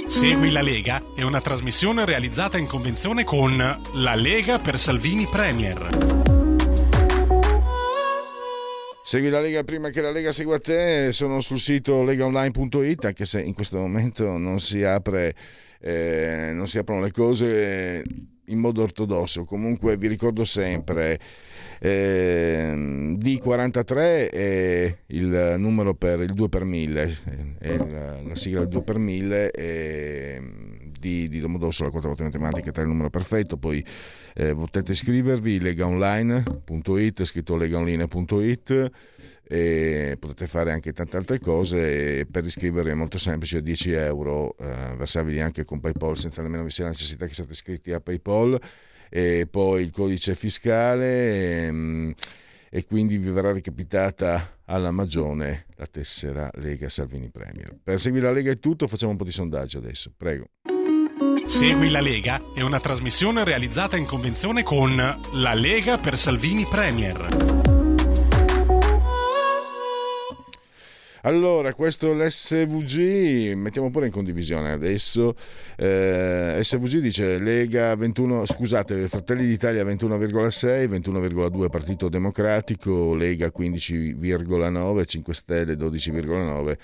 Segui la Lega è una trasmissione realizzata in convenzione con La Lega per Salvini Premier. Segui la Lega prima che la Lega segua te, sono sul sito legaonline.it, anche se in questo momento non si, apre, eh, non si aprono le cose in modo ortodosso. Comunque vi ricordo sempre eh, D43 è il numero per il 2 per 1000, è la, la sigla del 2 per 1000 e di, di Domodossola, 4 volte matematica, 3 il numero perfetto, poi eh, potete iscrivervi legaonline.it, scritto legaonline.it e potete fare anche tante altre cose per iscrivervi è molto semplice 10 euro eh, versarvi anche con Paypal senza nemmeno vi sia la necessità che siate iscritti a Paypal e poi il codice fiscale e, ehm, e quindi vi verrà recapitata alla Magione la tessera Lega Salvini Premier. Per seguire la Lega è tutto, facciamo un po' di sondaggio adesso, prego. Segui la Lega è una trasmissione realizzata in convenzione con La Lega per Salvini Premier. Allora, questo l'SVG, mettiamo pure in condivisione adesso. Eh, SVG dice Lega 21, scusate, Fratelli d'Italia 21,6, 21,2 Partito Democratico, Lega 15,9, 5 Stelle 12,9.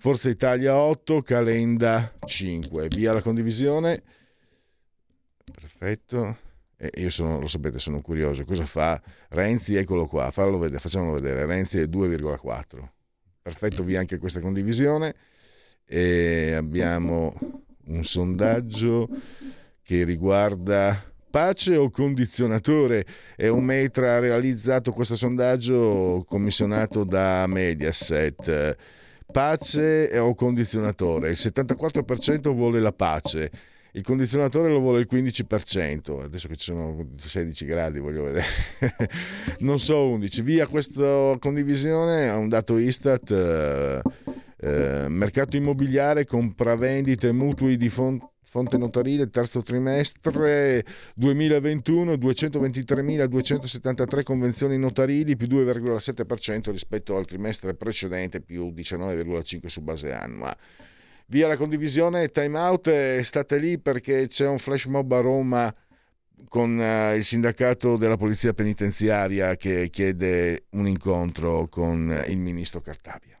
Forza Italia 8, Calenda 5. Via la condivisione. Perfetto. E io sono, lo sapete, sono curioso. Cosa fa Renzi? Eccolo qua, vedere, facciamolo vedere. Renzi è 2,4 perfetto via anche questa condivisione e abbiamo un sondaggio che riguarda pace o condizionatore e un metra realizzato questo sondaggio commissionato da Mediaset pace o condizionatore. Il 74% vuole la pace il condizionatore lo vuole il 15%, adesso che ci sono 16 gradi voglio vedere, [laughs] non so 11, via questa condivisione a un dato Istat, eh, eh, mercato immobiliare, compravendite, mutui di fonte fonte notarile terzo trimestre 2021 223.273 convenzioni notarili più 2,7% rispetto al trimestre precedente più 19,5% su base annua via la condivisione, time out, state lì perché c'è un flash mob a Roma con uh, il sindacato della polizia penitenziaria che chiede un incontro con il ministro Cartabia.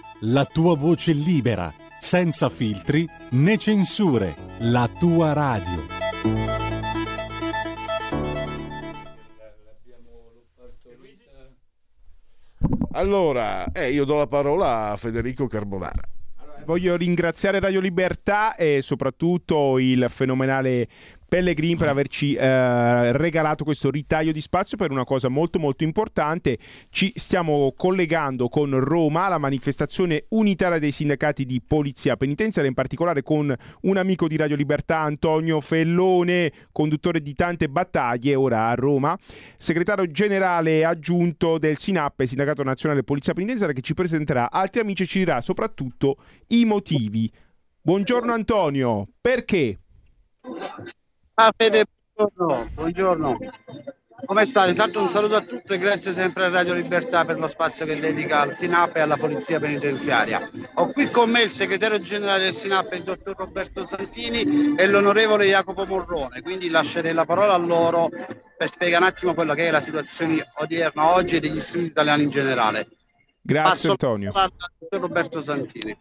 la tua voce libera, senza filtri né censure, la tua radio. Allora, eh, io do la parola a Federico Carbonara. Voglio ringraziare Radio Libertà e soprattutto il fenomenale Pellegrini per averci eh, regalato questo ritaglio di spazio per una cosa molto molto importante. Ci stiamo collegando con Roma, la manifestazione unitaria dei sindacati di polizia penitenziaria, in particolare con un amico di Radio Libertà, Antonio Fellone, conduttore di tante battaglie, ora a Roma, segretario generale aggiunto del SINAP, Sindacato Nazionale Polizia Penitenziaria, che ci presenterà altri amici e ci dirà soprattutto i motivi. Buongiorno Antonio, perché? Ah, Fede, buongiorno. buongiorno. Come state? Tanto un saluto a tutti e grazie sempre a Radio Libertà per lo spazio che dedica al SINAP e alla Polizia Penitenziaria. Ho qui con me il segretario generale del SINAP, il dottor Roberto Santini e l'onorevole Jacopo Morrone, quindi lascerei la parola a loro per spiegare un attimo quella che è la situazione odierna oggi e degli istituti italiani in generale. Grazie Passo Antonio. Roberto Santini.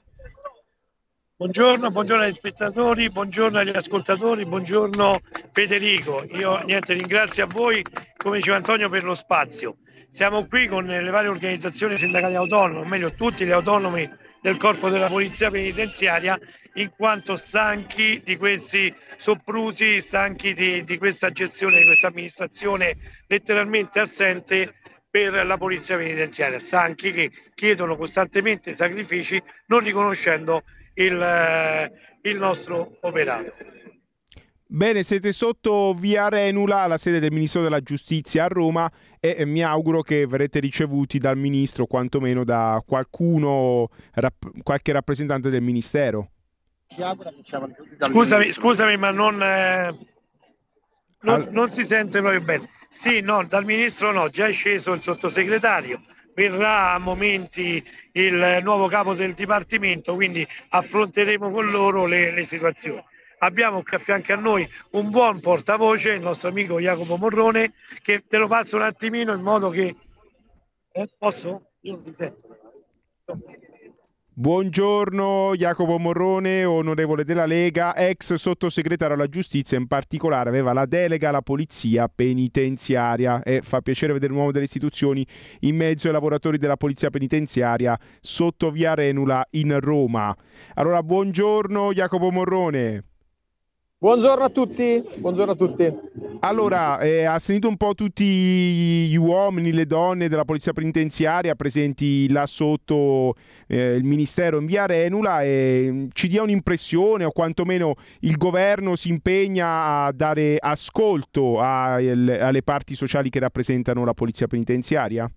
Buongiorno, buongiorno agli spettatori, buongiorno agli ascoltatori, buongiorno Federico. Io niente, ringrazio a voi, come diceva Antonio, per lo spazio. Siamo qui con le varie organizzazioni sindacali autonome, o meglio tutti gli autonomi del corpo della polizia penitenziaria in quanto stanchi di questi soprusi, stanchi di, di questa gestione, di questa amministrazione letteralmente assente per la polizia penitenziaria, stanchi che chiedono costantemente sacrifici non riconoscendo il, eh, il nostro operato. Bene, siete sotto via Renula, la sede del Ministro della Giustizia a Roma e mi auguro che verrete ricevuti dal Ministro, quantomeno da qualcuno, rap- qualche rappresentante del Ministero. Scusami, scusami ma non, eh, non, non, si sente proprio bene. Sì, no, dal Ministro no, già è sceso il sottosegretario, verrà a momenti il nuovo capo del Dipartimento, quindi affronteremo con loro le, le situazioni abbiamo qui a fianco a noi un buon portavoce, il nostro amico Jacopo Morrone, che te lo passo un attimino in modo che... Eh, posso? Io ti sento. Buongiorno Jacopo Morrone, onorevole della Lega, ex sottosegretario alla giustizia, in particolare aveva la delega alla polizia penitenziaria e fa piacere vedere un uomo delle istituzioni in mezzo ai lavoratori della polizia penitenziaria sotto via Renula in Roma. Allora, buongiorno Jacopo Morrone. Buongiorno a tutti, buongiorno a tutti. Allora, eh, ha sentito un po' tutti gli uomini, le donne della polizia penitenziaria presenti là sotto eh, il ministero in via Renula e mm, ci dia un'impressione o quantomeno il governo si impegna a dare ascolto a, alle parti sociali che rappresentano la polizia penitenziaria?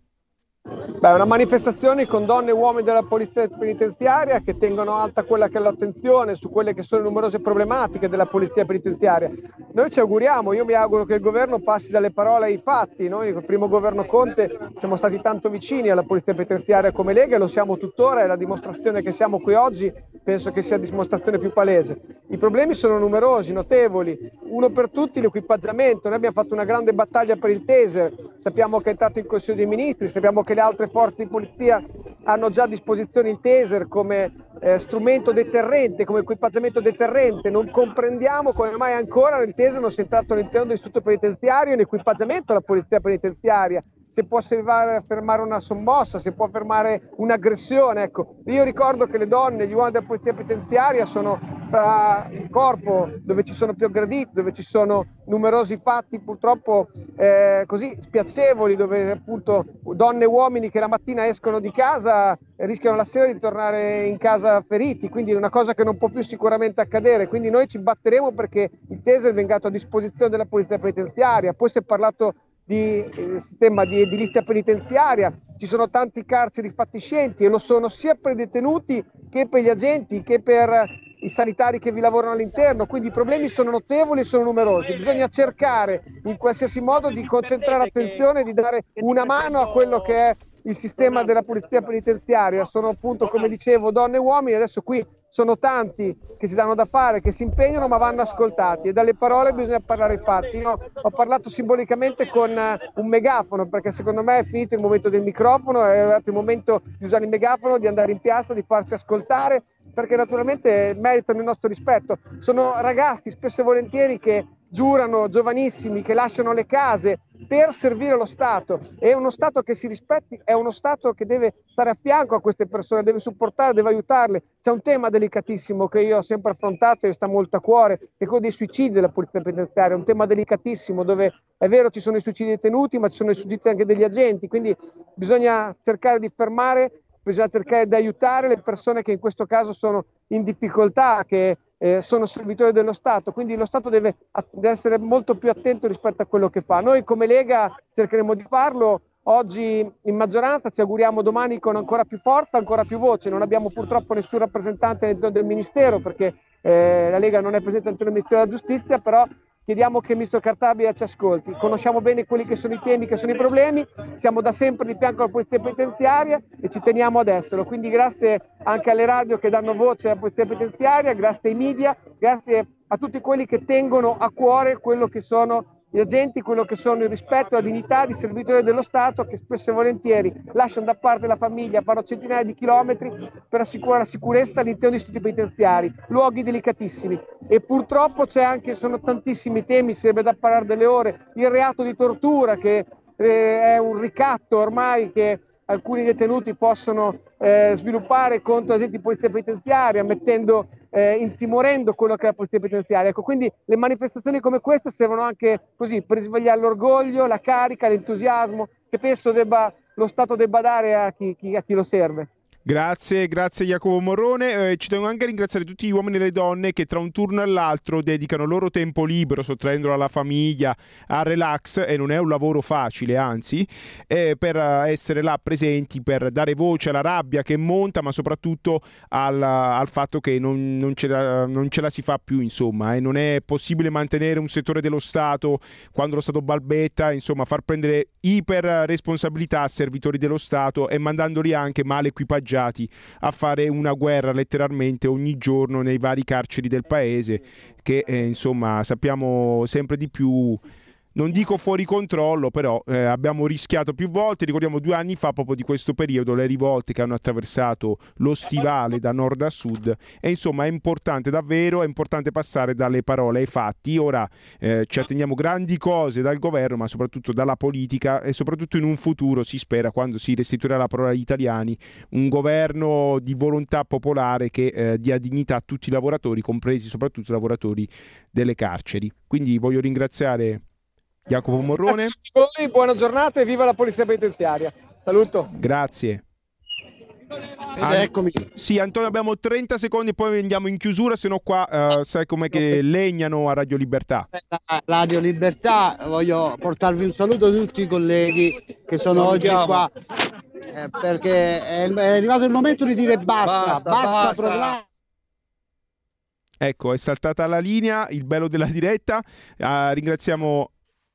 Beh, una manifestazione con donne e uomini della polizia penitenziaria che tengono alta quella che è l'attenzione su quelle che sono le numerose problematiche della polizia penitenziaria. Noi ci auguriamo, io mi auguro che il governo passi dalle parole ai fatti. Noi, il primo governo Conte, siamo stati tanto vicini alla polizia penitenziaria come Lega e lo siamo tuttora e la dimostrazione che siamo qui oggi penso che sia la dimostrazione più palese. I problemi sono numerosi, notevoli. Uno per tutti l'equipaggiamento. Noi abbiamo fatto una grande battaglia per il Taser, sappiamo che è entrato in Consiglio dei Ministri, sappiamo che le altre forze di polizia hanno già a disposizione il taser come eh, strumento deterrente, come equipaggiamento deterrente. Non comprendiamo come mai ancora il taser non sia entrato all'interno dell'istituto penitenziario in equipaggiamento alla polizia penitenziaria se può fermare una sommossa, se può fermare un'aggressione. Ecco, io ricordo che le donne, gli uomini della polizia penitenziaria sono fra il corpo dove ci sono più aggrediti, dove ci sono numerosi fatti purtroppo eh, così spiacevoli, dove appunto donne e uomini che la mattina escono di casa rischiano la sera di tornare in casa feriti, quindi è una cosa che non può più sicuramente accadere. Quindi noi ci batteremo perché il Taser venga a disposizione della polizia penitenziaria. Poi si è parlato di eh, sistema di edilizia penitenziaria, ci sono tanti carceri fatiscenti e lo sono sia per i detenuti che per gli agenti che per i sanitari che vi lavorano all'interno, quindi i problemi sono notevoli e sono numerosi. Bisogna cercare in qualsiasi modo di concentrare l'attenzione, di dare una mano a quello che è il sistema della polizia penitenziaria. Sono appunto, come dicevo, donne e uomini, adesso qui sono tanti che si danno da fare, che si impegnano ma vanno ascoltati e dalle parole bisogna parlare ai fatti. Io ho parlato simbolicamente con eh, un megafono perché secondo me è finito il momento del microfono, è arrivato il momento di usare il megafono, di andare in piazza, di farsi ascoltare perché naturalmente meritano il nostro rispetto. Sono ragazzi spesso e volentieri che giurano, giovanissimi, che lasciano le case per servire lo Stato. E uno Stato che si rispetti è uno Stato che deve stare a fianco a queste persone, deve supportarle, deve aiutarle. C'è un tema delicatissimo che io ho sempre affrontato e sta molto a cuore, che è quello dei suicidi della polizia penitenziaria, un tema delicatissimo dove è vero ci sono i suicidi detenuti, ma ci sono i suicidi anche degli agenti, quindi bisogna cercare di fermare bisogna cercare di aiutare le persone che in questo caso sono in difficoltà, che eh, sono servitori dello Stato, quindi lo Stato deve, deve, essere molto più attento rispetto a quello che fa. Noi come Lega cercheremo di farlo. Oggi in maggioranza ci auguriamo domani con ancora più forza, ancora più voce. Non abbiamo purtroppo nessun rappresentante all'interno del Ministero perché eh, la Lega non è presente all'interno del Ministero della Giustizia, però Chiediamo che il ministro Cartabia ci ascolti. Conosciamo bene quelli che sono i temi, che sono i problemi. Siamo da sempre di fianco alla polizia penitenziaria e ci teniamo ad esserlo. Quindi grazie anche alle radio che danno voce alla polizia penitenziaria, grazie ai media, grazie a tutti quelli che tengono a cuore quello che sono gli agenti quello che sono il rispetto e la dignità di servitori dello Stato che spesso e volentieri lasciano da parte la famiglia, fanno centinaia di chilometri per assicurare la sicurezza all'interno degli istituti penitenziari, luoghi delicatissimi. E purtroppo c'è anche, sono tantissimi temi, sarebbe da parlare delle ore, il reato di tortura che eh, è un ricatto ormai che alcuni detenuti possono eh, sviluppare contro agenti di polizia penitenziaria, mettendo eh, intimorendo quello che è la polizia penitenziaria. Ecco, quindi le manifestazioni come queste servono anche così per risvegliare l'orgoglio, la carica, l'entusiasmo che penso debba, lo Stato debba dare a chi, chi, a chi lo serve. Grazie, grazie Jacopo Morrone. Eh, ci tengo anche a ringraziare tutti gli uomini e le donne che tra un turno e l'altro dedicano il loro tempo libero, sottraendolo alla famiglia, al relax, e non è un lavoro facile, anzi, eh, per essere là presenti, per dare voce alla rabbia che monta, ma soprattutto al, al fatto che non, non, ce la, non, ce la, si fa più, insomma, e eh. non è possibile mantenere un settore dello Stato quando lo Stato balbetta, insomma, far prendere iper responsabilità a servitori dello Stato e mandandoli anche male equipaggiati ingaggiati a fare una guerra letteralmente ogni giorno nei vari carceri del paese che eh, insomma sappiamo sempre di più non dico fuori controllo, però eh, abbiamo rischiato più volte. Ricordiamo due anni fa, proprio di questo periodo, le rivolte che hanno attraversato lo stivale da nord a sud. E insomma è importante davvero, è importante passare dalle parole ai fatti. Ora eh, ci attendiamo grandi cose dal governo, ma soprattutto dalla politica e soprattutto in un futuro, si spera, quando si restituirà la parola agli italiani, un governo di volontà popolare che eh, dia dignità a tutti i lavoratori, compresi soprattutto i lavoratori delle carceri. Quindi voglio ringraziare Jacopo Morrone. Voi, buona giornata e viva la polizia penitenziaria. Saluto. Grazie. An- eccomi. Sì, Antonio, abbiamo 30 secondi e poi andiamo in chiusura, se no qua uh, sai com'è che legnano a Radio Libertà. Radio Libertà, voglio portarvi un saluto a tutti i colleghi che sono oggi qua, eh, perché è, è, arrivato il momento di dire basta, basta, basta, basta. programma. Ecco, è saltata la linea, il bello della diretta. Uh, ringraziamo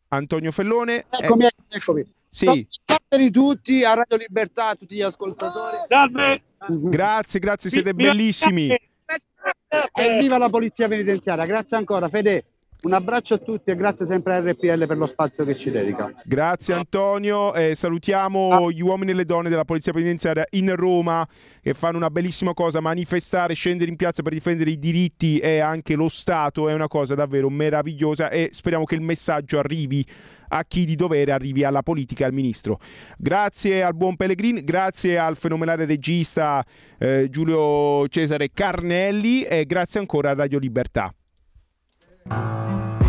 Antonio Fellone. Eccomi, è... eccomi. Sì. di tutti a Radio Libertà, a tutti gli ascoltatori. Salve. Grazie, grazie, siete bellissimi. E viva la polizia penitenziaria. Grazie ancora, Fede. Un abbraccio a tutti e grazie sempre a RPL per lo spazio che ci dedica. Grazie Antonio, eh, salutiamo ah. gli uomini e le donne della Polizia Penitenziaria in Roma che fanno una bellissima cosa, manifestare, scendere in piazza per difendere i diritti e anche lo Stato è una cosa davvero meravigliosa e speriamo che il messaggio arrivi a chi di dovere arrivi alla politica e al ministro. Grazie al buon Pellegrin, grazie al fenomenale regista eh, Giulio Cesare Carnelli e grazie ancora a Radio Libertà.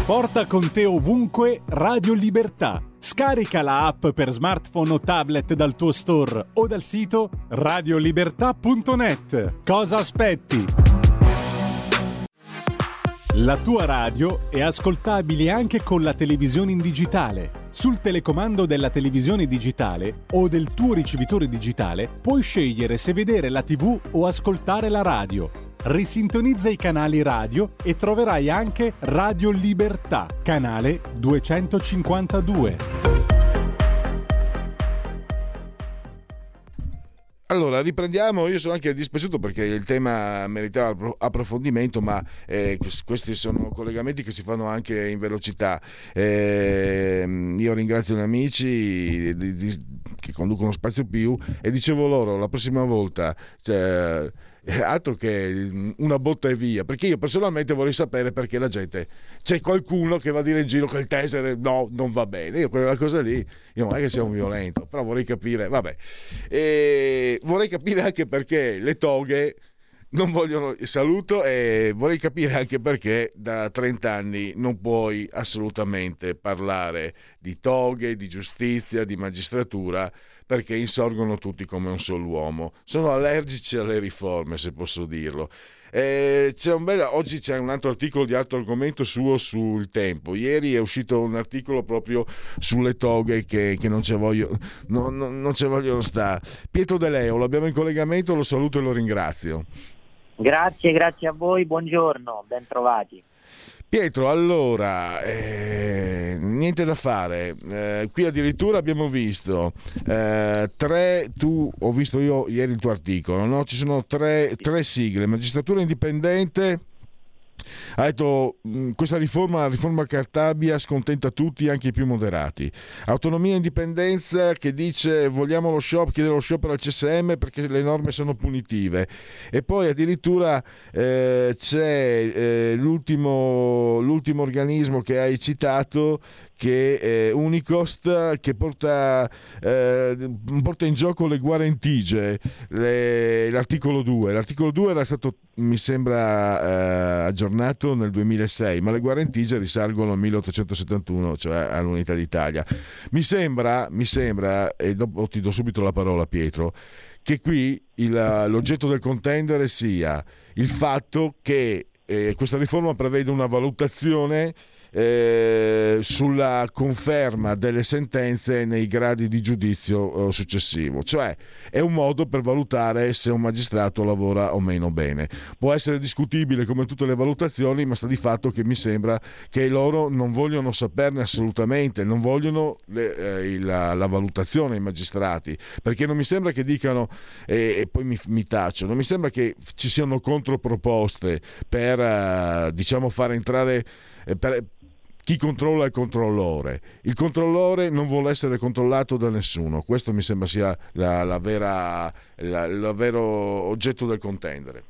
Porta con te ovunque Radio Libertà. Scarica la app per smartphone o tablet dal tuo store o dal sito radiolibertà.net. Cosa aspetti? La tua radio è ascoltabile anche con la televisione in digitale. Sul telecomando della televisione digitale o del tuo ricevitore digitale puoi scegliere se vedere la TV o ascoltare la radio risintonizza i canali radio e troverai anche Radio Libertà, canale 252. Allora, riprendiamo, io sono anche dispiaciuto perché il tema meritava approfondimento, ma eh, questi sono collegamenti che si fanno anche in velocità. Eh, io ringrazio gli amici di, di, che conducono Spazio Più e dicevo loro la prossima volta... Cioè, altro che mm, una botta e via, perché io personalmente vorrei sapere perché la gente c'è qualcuno che va a dire in giro che il taser no, non va bene. Io quella cosa lì, io non è che sia un violento, però vorrei capire, vabbè. E vorrei capire anche perché le toghe non vogliono saluto e vorrei capire anche perché da 30 anni non puoi assolutamente parlare di toghe, di giustizia, di magistratura perché insorgono tutti come un solo uomo. Sono allergici alle riforme, se posso dirlo. Eh, c'è bel, oggi c'è un altro articolo di altro argomento suo sul tempo. Ieri è uscito un articolo proprio sulle toghe che, che non, ci voglio, no, no, non ci vogliono stare. Pietro De Leo, l'abbiamo in collegamento, lo saluto e lo ringrazio. Grazie, grazie a voi, buongiorno, ben trovati. Pietro, allora, eh, niente da fare. Eh, qui addirittura abbiamo visto eh, tre, tu ho visto io ieri il tuo articolo, no? ci sono tre, tre sigle, magistratura indipendente, ha detto mm, questa riforma, la riforma Cartabia scontenta tutti, anche i più moderati. Autonomia e indipendenza che dice vogliamo lo shop, chiede lo sciopero al CSM perché le norme sono punitive. E poi addirittura eh, c'è eh, l'ultimo, l'ultimo organismo che hai citato che è Unicost che porta, eh, porta in gioco le guarentigie, le, l'articolo 2. L'articolo 2 era stato mi sembra eh, aggiornato nel 2006, ma le guarentigie risalgono al 1871, cioè all'Unità d'Italia. Mi sembra, mi sembra, e dopo ti do subito la parola Pietro, che qui il, l'oggetto del contendere sia il fatto che eh, questa riforma prevede una valutazione eh, sulla conferma delle sentenze nei gradi di giudizio eh, successivo, cioè è un modo per valutare se un magistrato lavora o meno bene. Può essere discutibile come tutte le valutazioni, ma sta di fatto che mi sembra che loro non vogliono saperne assolutamente, non vogliono le, eh, la, la, valutazione ai magistrati, perché non mi sembra che dicano, e poi mi, mi taccio, non mi sembra che ci siano controproposte per eh, diciamo far entrare eh, per, chi controlla il controllore. Il controllore non vuole essere controllato da nessuno. Questo mi sembra sia la, la vera, la, il vero oggetto del contendere.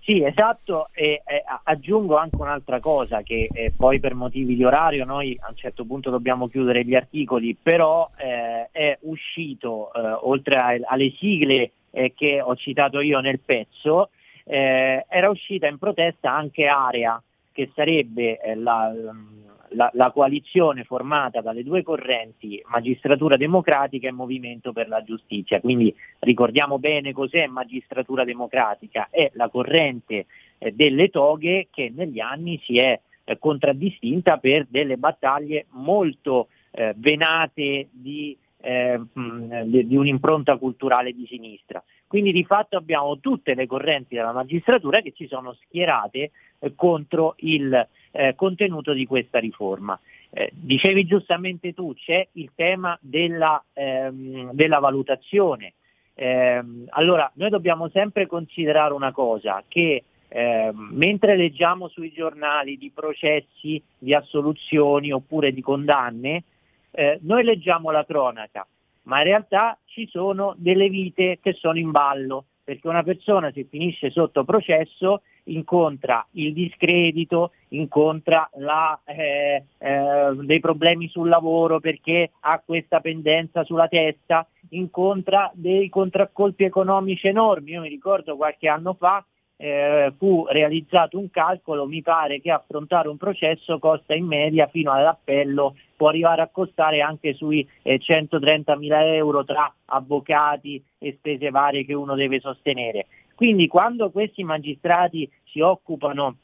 Sì, esatto, e eh, aggiungo anche un'altra cosa che eh, poi per motivi di orario noi a un certo punto dobbiamo chiudere gli articoli, però eh, è uscito, eh, oltre a, alle sigle eh, che ho citato io nel pezzo, eh, era uscita in protesta anche Area, che sarebbe eh, la, la, la, coalizione formata dalle due correnti, magistratura democratica e movimento per la giustizia. Quindi ricordiamo bene cos'è magistratura democratica, è la corrente eh, delle toghe che negli anni si è eh, contraddistinta per delle battaglie molto venate di, eh, di, un'impronta culturale di sinistra. Quindi di fatto abbiamo tutte le correnti della magistratura che si sono schierate eh, contro il eh, contenuto di questa riforma. Eh, dicevi giustamente tu, c'è il tema della, ehm, della valutazione. Ehm, allora, noi dobbiamo sempre considerare una cosa, che eh, mentre leggiamo sui giornali di processi, di assoluzioni oppure di condanne, eh, noi leggiamo la cronaca, ma in realtà ci sono delle vite che sono in ballo, perché una persona se finisce sotto processo incontra il discredito, incontra la, eh, eh, dei problemi sul lavoro perché ha questa pendenza sulla testa, incontra dei contraccolpi economici enormi. Io mi ricordo qualche anno fa eh, fu realizzato un calcolo, mi pare che affrontare un processo costa in media fino all'appello, può arrivare a costare anche sui eh, 130 mila euro tra avvocati e spese varie che uno deve sostenere. Quindi quando questi magistrati si occupano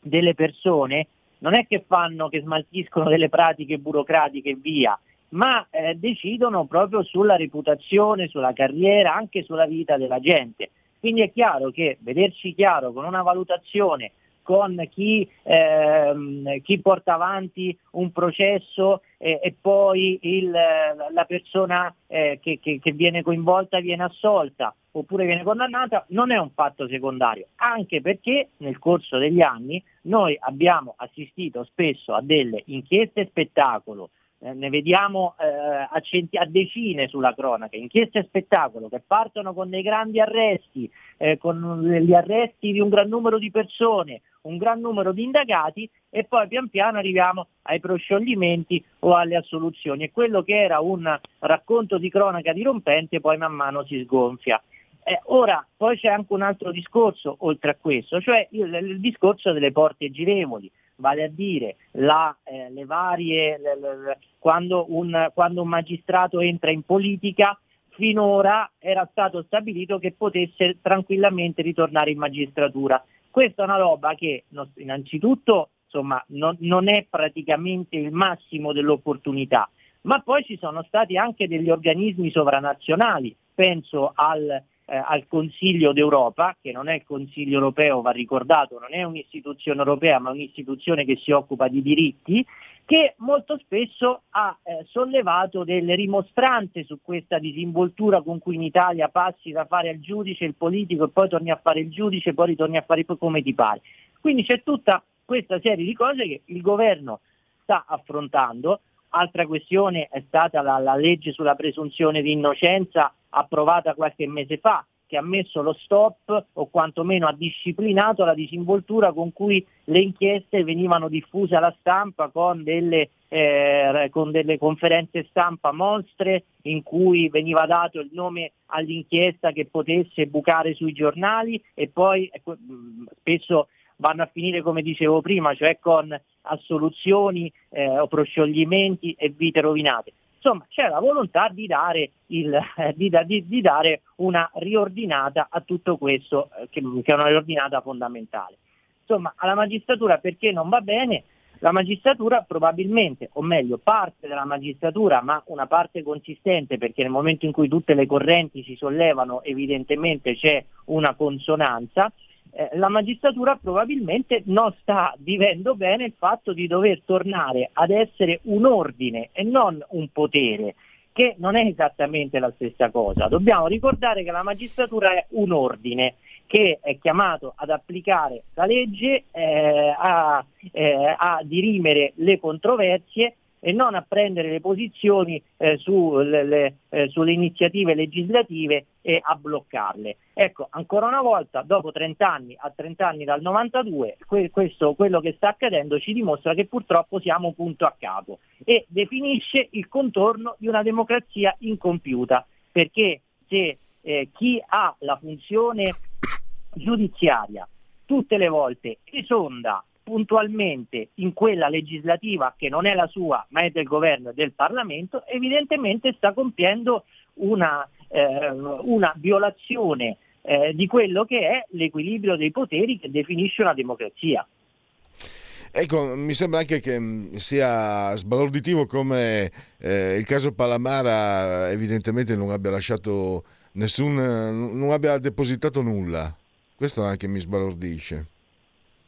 delle persone, non è che fanno, che smaltiscono delle pratiche burocratiche e via, ma eh, decidono proprio sulla reputazione, sulla carriera, anche sulla vita della gente. Quindi è chiaro che vederci chiaro con una valutazione con chi, ehm, chi, porta avanti un processo eh, e poi il, la persona eh, che, che, che, viene coinvolta viene assolta oppure viene condannata, non è un fatto secondario, anche perché nel corso degli anni noi abbiamo assistito spesso a delle inchieste spettacolo eh, ne vediamo eh, a, centi- a, decine sulla cronaca, inchieste e spettacolo che partono con dei grandi arresti, eh, con gli arresti di un gran numero di persone, un gran numero di indagati e poi pian piano arriviamo ai proscioglimenti o alle assoluzioni. E quello che era un racconto di cronaca dirompente poi man mano si sgonfia. Eh, ora, poi c'è anche un altro discorso oltre a questo, cioè il, il discorso delle porte girevoli vale a dire la, eh, le varie, le, le, quando, un, quando un magistrato entra in politica finora era stato stabilito che potesse tranquillamente ritornare in magistratura. Questa è una roba che innanzitutto insomma, non, non, è praticamente il massimo dell'opportunità, ma poi ci sono stati anche degli organismi sovranazionali, penso al eh, al Consiglio d'Europa, che non è il Consiglio europeo, va ricordato, non è un'istituzione europea, ma un'istituzione che si occupa di diritti, che molto spesso ha eh, sollevato delle rimostranze su questa disinvoltura con cui in Italia passi da fare il giudice il politico e poi torni a fare il giudice, poi ritorni a fare come ti pare. Quindi c'è tutta questa serie di cose che il governo sta affrontando. Altra questione è stata la, la legge sulla presunzione di innocenza approvata qualche mese fa, che ha messo lo stop o quantomeno ha disciplinato la disinvoltura con cui le inchieste venivano diffuse alla stampa con delle, eh, con delle conferenze stampa mostre in cui veniva dato il nome all'inchiesta che potesse bucare sui giornali e poi eh, spesso vanno a finire come dicevo prima, cioè con assoluzioni eh, o proscioglimenti e vite rovinate. Insomma, c'è la volontà di dare, il, eh, di, di, di dare una riordinata a tutto questo, eh, che, che, è una riordinata fondamentale. Insomma, alla magistratura perché non va bene? La magistratura probabilmente, o meglio parte della magistratura, ma una parte consistente perché nel momento in cui tutte le correnti si sollevano evidentemente c'è una consonanza, eh, la magistratura probabilmente non sta vivendo bene il fatto di dover tornare ad essere un ordine e non un potere, che non è esattamente la stessa cosa. Dobbiamo ricordare che la magistratura è un ordine che è chiamato ad applicare la legge, eh, a, eh, a dirimere le controversie e non a prendere le posizioni eh, sulle, le, eh, sulle, iniziative legislative e a bloccarle. Ecco, ancora una volta, dopo 30 anni, a 30 anni dal 92, que- questo, quello che sta accadendo ci dimostra che purtroppo siamo punto a capo e definisce il contorno di una democrazia incompiuta, perché se eh, chi ha la funzione giudiziaria tutte le volte esonda puntualmente in quella legislativa che non è la sua ma è del governo e del Parlamento, evidentemente sta compiendo una, eh, una violazione eh, di quello che è l'equilibrio dei poteri che definisce una democrazia. Ecco, mi sembra anche che mm, sia sbalorditivo come eh, il caso Palamara evidentemente non abbia lasciato nessun, non abbia depositato nulla. Questo anche mi sbalordisce.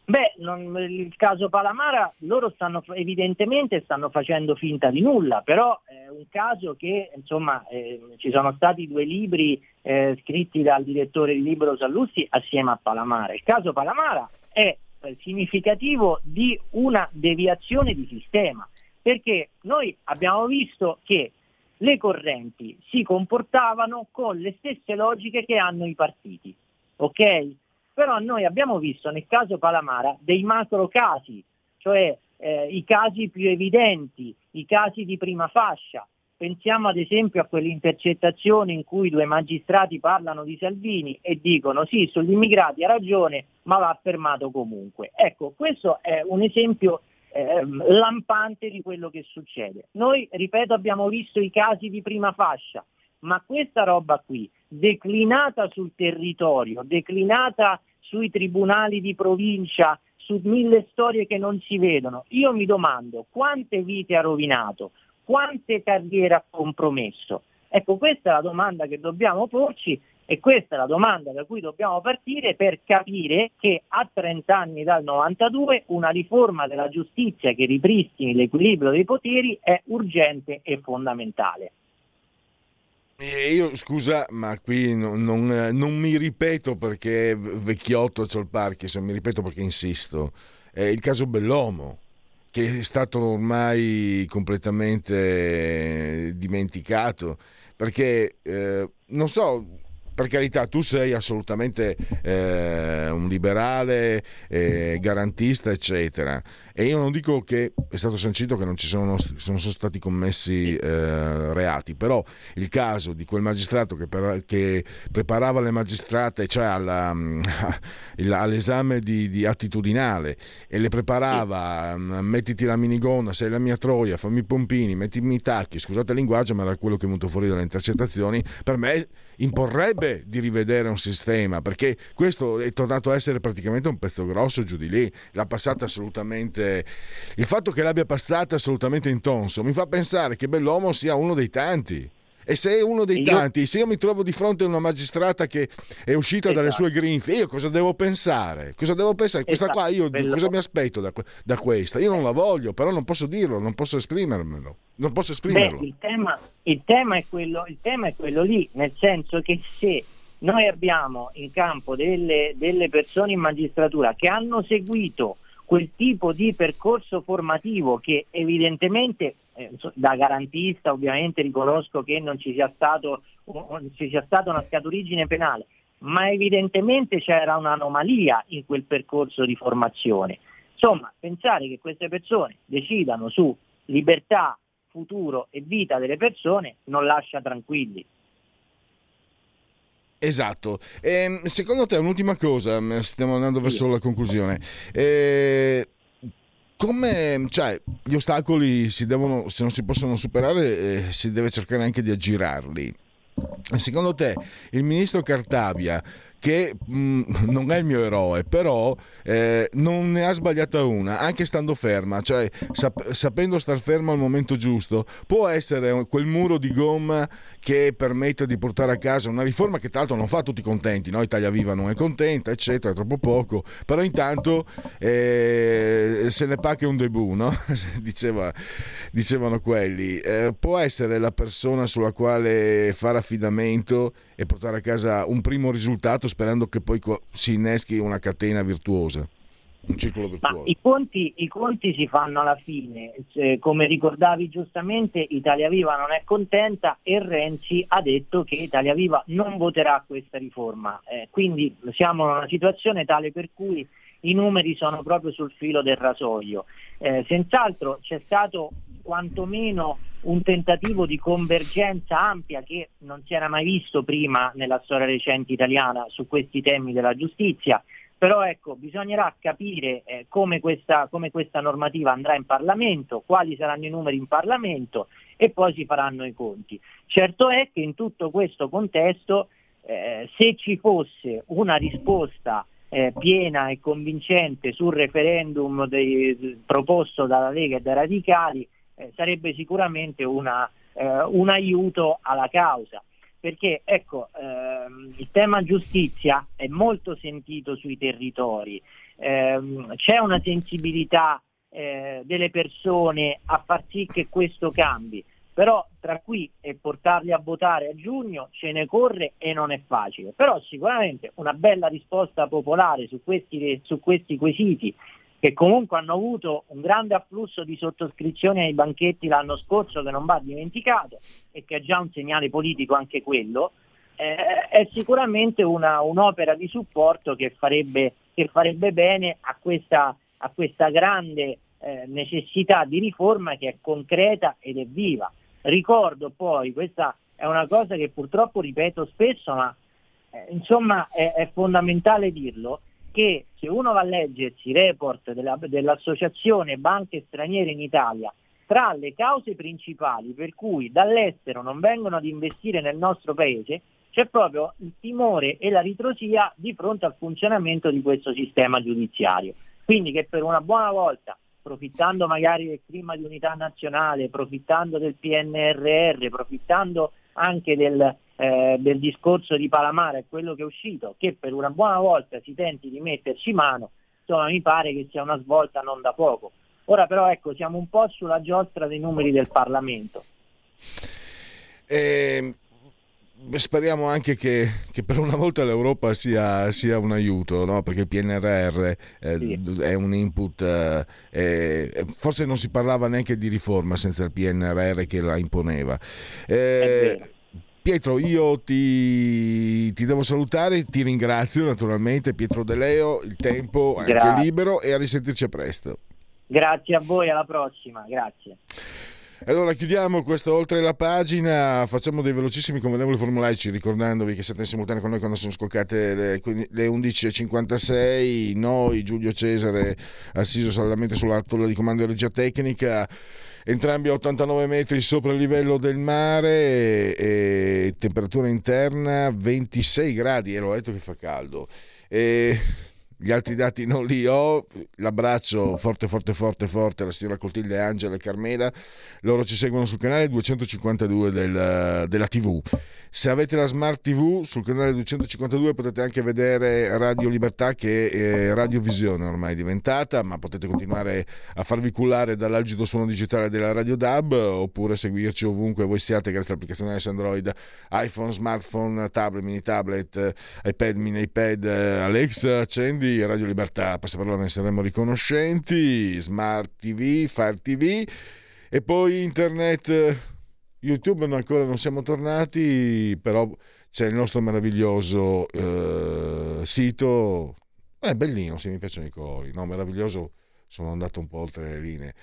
Beh, non, il caso Palamara, loro stanno evidentemente stanno facendo finta di nulla, però è un caso che insomma eh, ci sono stati due libri eh, scritti dal direttore di Libero Sallusti assieme a Palamara. Il caso Palamara è eh, significativo di una deviazione di sistema, perché noi abbiamo visto che le correnti si comportavano con le stesse logiche che hanno i partiti. ok? Però noi abbiamo visto nel caso Palamara dei macro casi, cioè eh, i casi più evidenti, i casi di prima fascia. Pensiamo ad esempio a quell'intercettazione in cui due magistrati parlano di Salvini e dicono sì, sugli immigrati ha ragione, ma va fermato comunque. Ecco, questo è un esempio eh, lampante di quello che succede. Noi, ripeto, abbiamo visto i casi di prima fascia, ma questa roba qui declinata sul territorio, declinata sui tribunali di provincia, su mille storie che non si vedono. Io mi domando quante vite ha rovinato, quante carriere ha compromesso. Ecco, questa è la domanda che dobbiamo porci e questa è la domanda da cui dobbiamo partire per capire che a 30 anni dal 92 una riforma della giustizia che ripristini l'equilibrio dei poteri è urgente e fondamentale. Io scusa, ma qui non, non, non mi ripeto perché vecchiotto c'ho il Parkinson, mi ripeto perché insisto. È il caso Bellomo, che è stato ormai completamente dimenticato, perché eh, non so, per carità, tu sei assolutamente eh, un liberale, eh, garantista, eccetera. E io non dico che è stato sancito che non ci sono, non sono stati commessi eh, reati, però il caso di quel magistrato che, per, che preparava le magistrate, cioè alla, [laughs] all'esame di, di, attitudinale, e le preparava, sì. mettiti la minigonna, sei la mia troia, fammi i pompini, mettimi i tacchi, scusate il linguaggio, ma era quello che è venuto fuori dalle intercettazioni, per me imporrebbe di rivedere un sistema, perché questo è tornato a essere praticamente un pezzo grosso giù di lì, l'ha passata assolutamente. Il fatto che l'abbia passata assolutamente in tonso mi fa pensare che Bellomo sia uno dei tanti. E se è uno dei io... tanti, se io mi trovo di fronte a una magistrata che è uscita esatto. dalle sue grinfie, io cosa devo pensare? Cosa devo pensare? Questa esatto. qua io Bello. cosa mi aspetto da, da, questa? Io non la voglio, però non posso dirlo, non posso esprimermelo. Non posso esprimerlo. Beh, il, tema, il, tema quello, il, tema, è quello, lì, nel senso che se noi abbiamo in campo delle, delle persone in magistratura che hanno seguito quel tipo di percorso formativo che evidentemente da garantista ovviamente riconosco che non ci sia, stato, non ci sia stata una scaturigine penale, ma evidentemente c'era un'anomalia in quel percorso di formazione. Insomma, pensare che queste persone decidano su libertà, futuro e vita delle persone non lascia tranquilli. Esatto. E, ehm, secondo te, un'ultima cosa, stiamo andando verso la conclusione. Eh, come, cioè, gli ostacoli si devono, se non si possono superare, eh, si deve cercare anche di aggirarli. Secondo te il ministro Cartabia che mh, mm, non è il mio eroe, però eh, non ne ha sbagliata una, anche stando ferma, cioè sap- sapendo star ferma al momento giusto, può essere quel muro di gomma che permette di portare a casa una riforma che tra l'altro non fa tutti contenti, no? Italia Viva non è contenta, eccetera, è troppo poco, però intanto eh, se ne pa che un debut, no? [laughs] Diceva, dicevano quelli. Eh, può essere la persona sulla quale fare affidamento e portare a casa un primo risultato sperando che poi si inneschi una catena virtuosa. Un circolo virtuoso. I conti, I, conti, si fanno alla fine, eh, come ricordavi giustamente Italia Viva non è contenta e Renzi ha detto che Italia Viva non voterà questa riforma, eh, quindi siamo in una situazione tale per cui i numeri sono proprio sul filo del rasoio. Eh, senz'altro c'è stato quantomeno un tentativo di convergenza ampia che non si era mai visto prima nella storia recente italiana su questi temi della giustizia. Però ecco, bisognerà capire eh, come, questa, come, questa, normativa andrà in Parlamento, quali saranno i numeri in Parlamento e poi si faranno i conti. Certo è che in tutto questo contesto, eh, se ci fosse una risposta eh, piena e convincente sul referendum dei, proposto dalla Lega e dai radicali, eh, sarebbe sicuramente una, eh, un aiuto alla causa. Perché ecco, ehm, il tema giustizia è molto sentito sui territori, ehm, c'è una sensibilità eh, delle persone a far sì che questo cambi, però tra qui e portarli a votare a giugno ce ne corre e non è facile, però sicuramente una bella risposta popolare su questi, su questi quesiti che comunque hanno avuto un grande afflusso di sottoscrizioni ai banchetti l'anno scorso che non va dimenticato e che è già un segnale politico anche quello, eh, è sicuramente una, un'opera di supporto che farebbe, che farebbe bene a questa, a questa grande eh, necessità di riforma che è concreta ed è viva. Ricordo poi, questa è una cosa che purtroppo ripeto spesso, ma eh, insomma è, è fondamentale dirlo, che se uno va a leggersi i report della, dell'Associazione Banche Straniere in Italia, tra le cause principali per cui dall'estero non vengono ad investire nel nostro paese, c'è proprio il timore e la ritrosia di fronte al funzionamento di questo sistema giudiziario. Quindi che per una buona volta, approfittando magari del clima di unità nazionale, approfittando del PNRR, approfittando anche del, eh, del discorso di Palamara e quello che è uscito, che per una buona volta si tenti di metterci mano, insomma mi pare che sia una svolta non da poco. Ora però ecco, siamo un po' sulla giostra dei numeri del Parlamento. Eh, speriamo anche che, che, per una volta l'Europa sia, sia un aiuto, no? perché il PNRR eh, sì. è un input, eh, forse non si parlava neanche di riforma senza il PNRR che la imponeva. Eh, Pietro, io ti, ti, devo salutare, ti ringrazio naturalmente, Pietro De Leo, il tempo è anche libero e a risentirci presto. Grazie a voi, alla prossima, grazie. Allora chiudiamo questo oltre la pagina, facciamo dei velocissimi convenevoli formulaici ricordandovi che siete in simultanea con noi quando sono scoccate le, le 11.56, noi Giulio Cesare assiso saldamente sulla tolla di comando di regia tecnica entrambi a 89 metri sopra il livello del mare e, e temperatura interna 26 gradi e l'ho detto che fa caldo. E gli altri dati non li ho, l'abbraccio forte forte forte forte alla signora Coltiglia Angela e Carmela, loro ci seguono sul canale 252 del, della TV. Se avete la smart TV sul canale 252 potete anche vedere Radio Libertà che è radiovisione ormai diventata, ma potete continuare a farvi cullare dall'algido suono digitale della Radio DAB oppure seguirci ovunque voi siate grazie all'applicazione S Android, iPhone, smartphone, tablet, mini tablet, iPad, mini iPad, Alexa, accendi Radio Libertà, passaparola ne saremo riconoscenti, Smart TV, Fire TV e poi internet YouTube ancora non siamo tornati, però c'è il nostro meraviglioso eh, sito, è bellino, se mi piacciono i colori, no, meraviglioso, sono andato un po' oltre le linee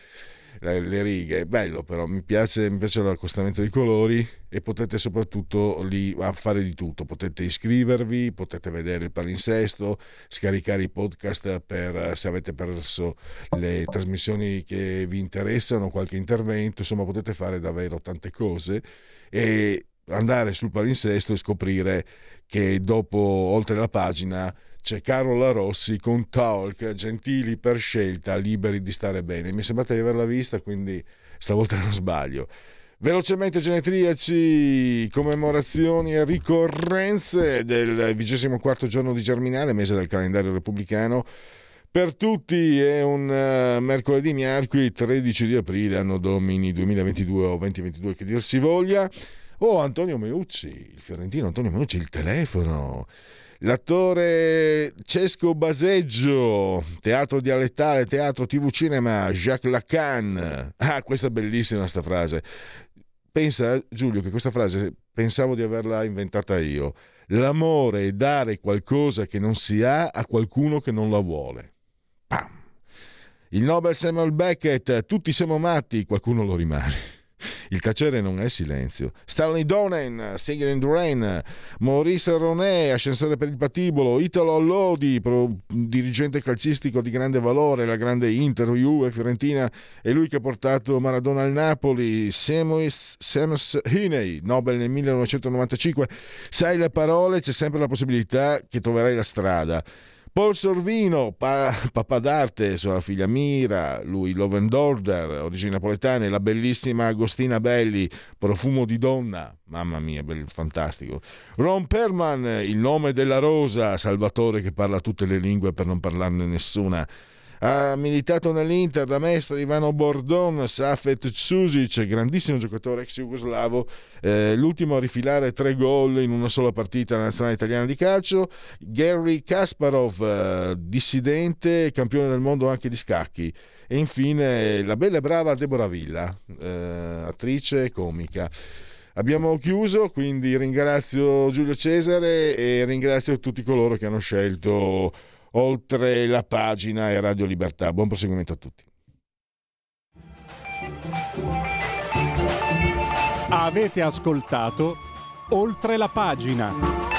le righe, bello però, mi piace, mi piace l'accostamento dei colori e potete soprattutto lì fare di tutto, potete iscrivervi, potete vedere il palinsesto, scaricare i podcast per se avete perso le trasmissioni che vi interessano, qualche intervento, insomma potete fare davvero tante cose e andare sul palinsesto e scoprire che dopo, oltre la pagina, c'è Carola Rossi con Talk, gentili per scelta, liberi di stare bene. Mi sembrate di averla vista, quindi stavolta non sbaglio. Velocemente genetriaci, commemorazioni e ricorrenze del 24 giorno di Germinale, mese del calendario repubblicano. Per tutti è un uh, mercoledì miarqui 13 di aprile, anno domini 2022 o 2022 che dir si voglia. Oh, Antonio Meucci, il fiorentino Antonio Meucci, il telefono. L'attore Cesco Baseggio, teatro dialettale, teatro TV cinema, Jacques Lacan. Ah, questa è bellissima sta frase. Pensa Giulio che questa frase pensavo di averla inventata io. L'amore è dare qualcosa che non si ha a qualcuno che non la vuole. Pam. Il Nobel Samuel Beckett, tutti siamo matti, qualcuno lo rimane. Il tacere non è silenzio. Stanley Donen, Singer in the Rain, Maurice Ronet, ascensore per il patibolo, Italo Allodi, pro, dirigente calcistico di grande valore, la grande Inter, Juve, Fiorentina, è lui che ha portato Maradona al Napoli, Seamus, Seamus Heaney, Nobel nel 1995. Sai le parole, c'è sempre la possibilità che troverai la strada. Paul Sorvino, pa- papà d'arte, sua figlia Mira, lui Love and Order, origini napoletane, la bellissima Agostina Belli, profumo di donna, mamma mia, bel, fantastico. Ron Perman, il nome della rosa, Salvatore che parla tutte le lingue per non parlarne nessuna ha militato nell'Inter da maestro Ivano Bordon, Safet Tsusic, grandissimo giocatore ex jugoslavo, eh, l'ultimo a rifilare tre gol in una sola partita nazionale italiana di calcio, Gary Kasparov, eh, dissidente, campione del mondo anche di scacchi. E infine la bella e brava Deborah Villa, eh, attrice e comica. Abbiamo chiuso, quindi ringrazio Giulio Cesare e ringrazio tutti coloro che hanno scelto oltre la pagina e Radio Libertà. Buon proseguimento a tutti. Avete ascoltato oltre la pagina.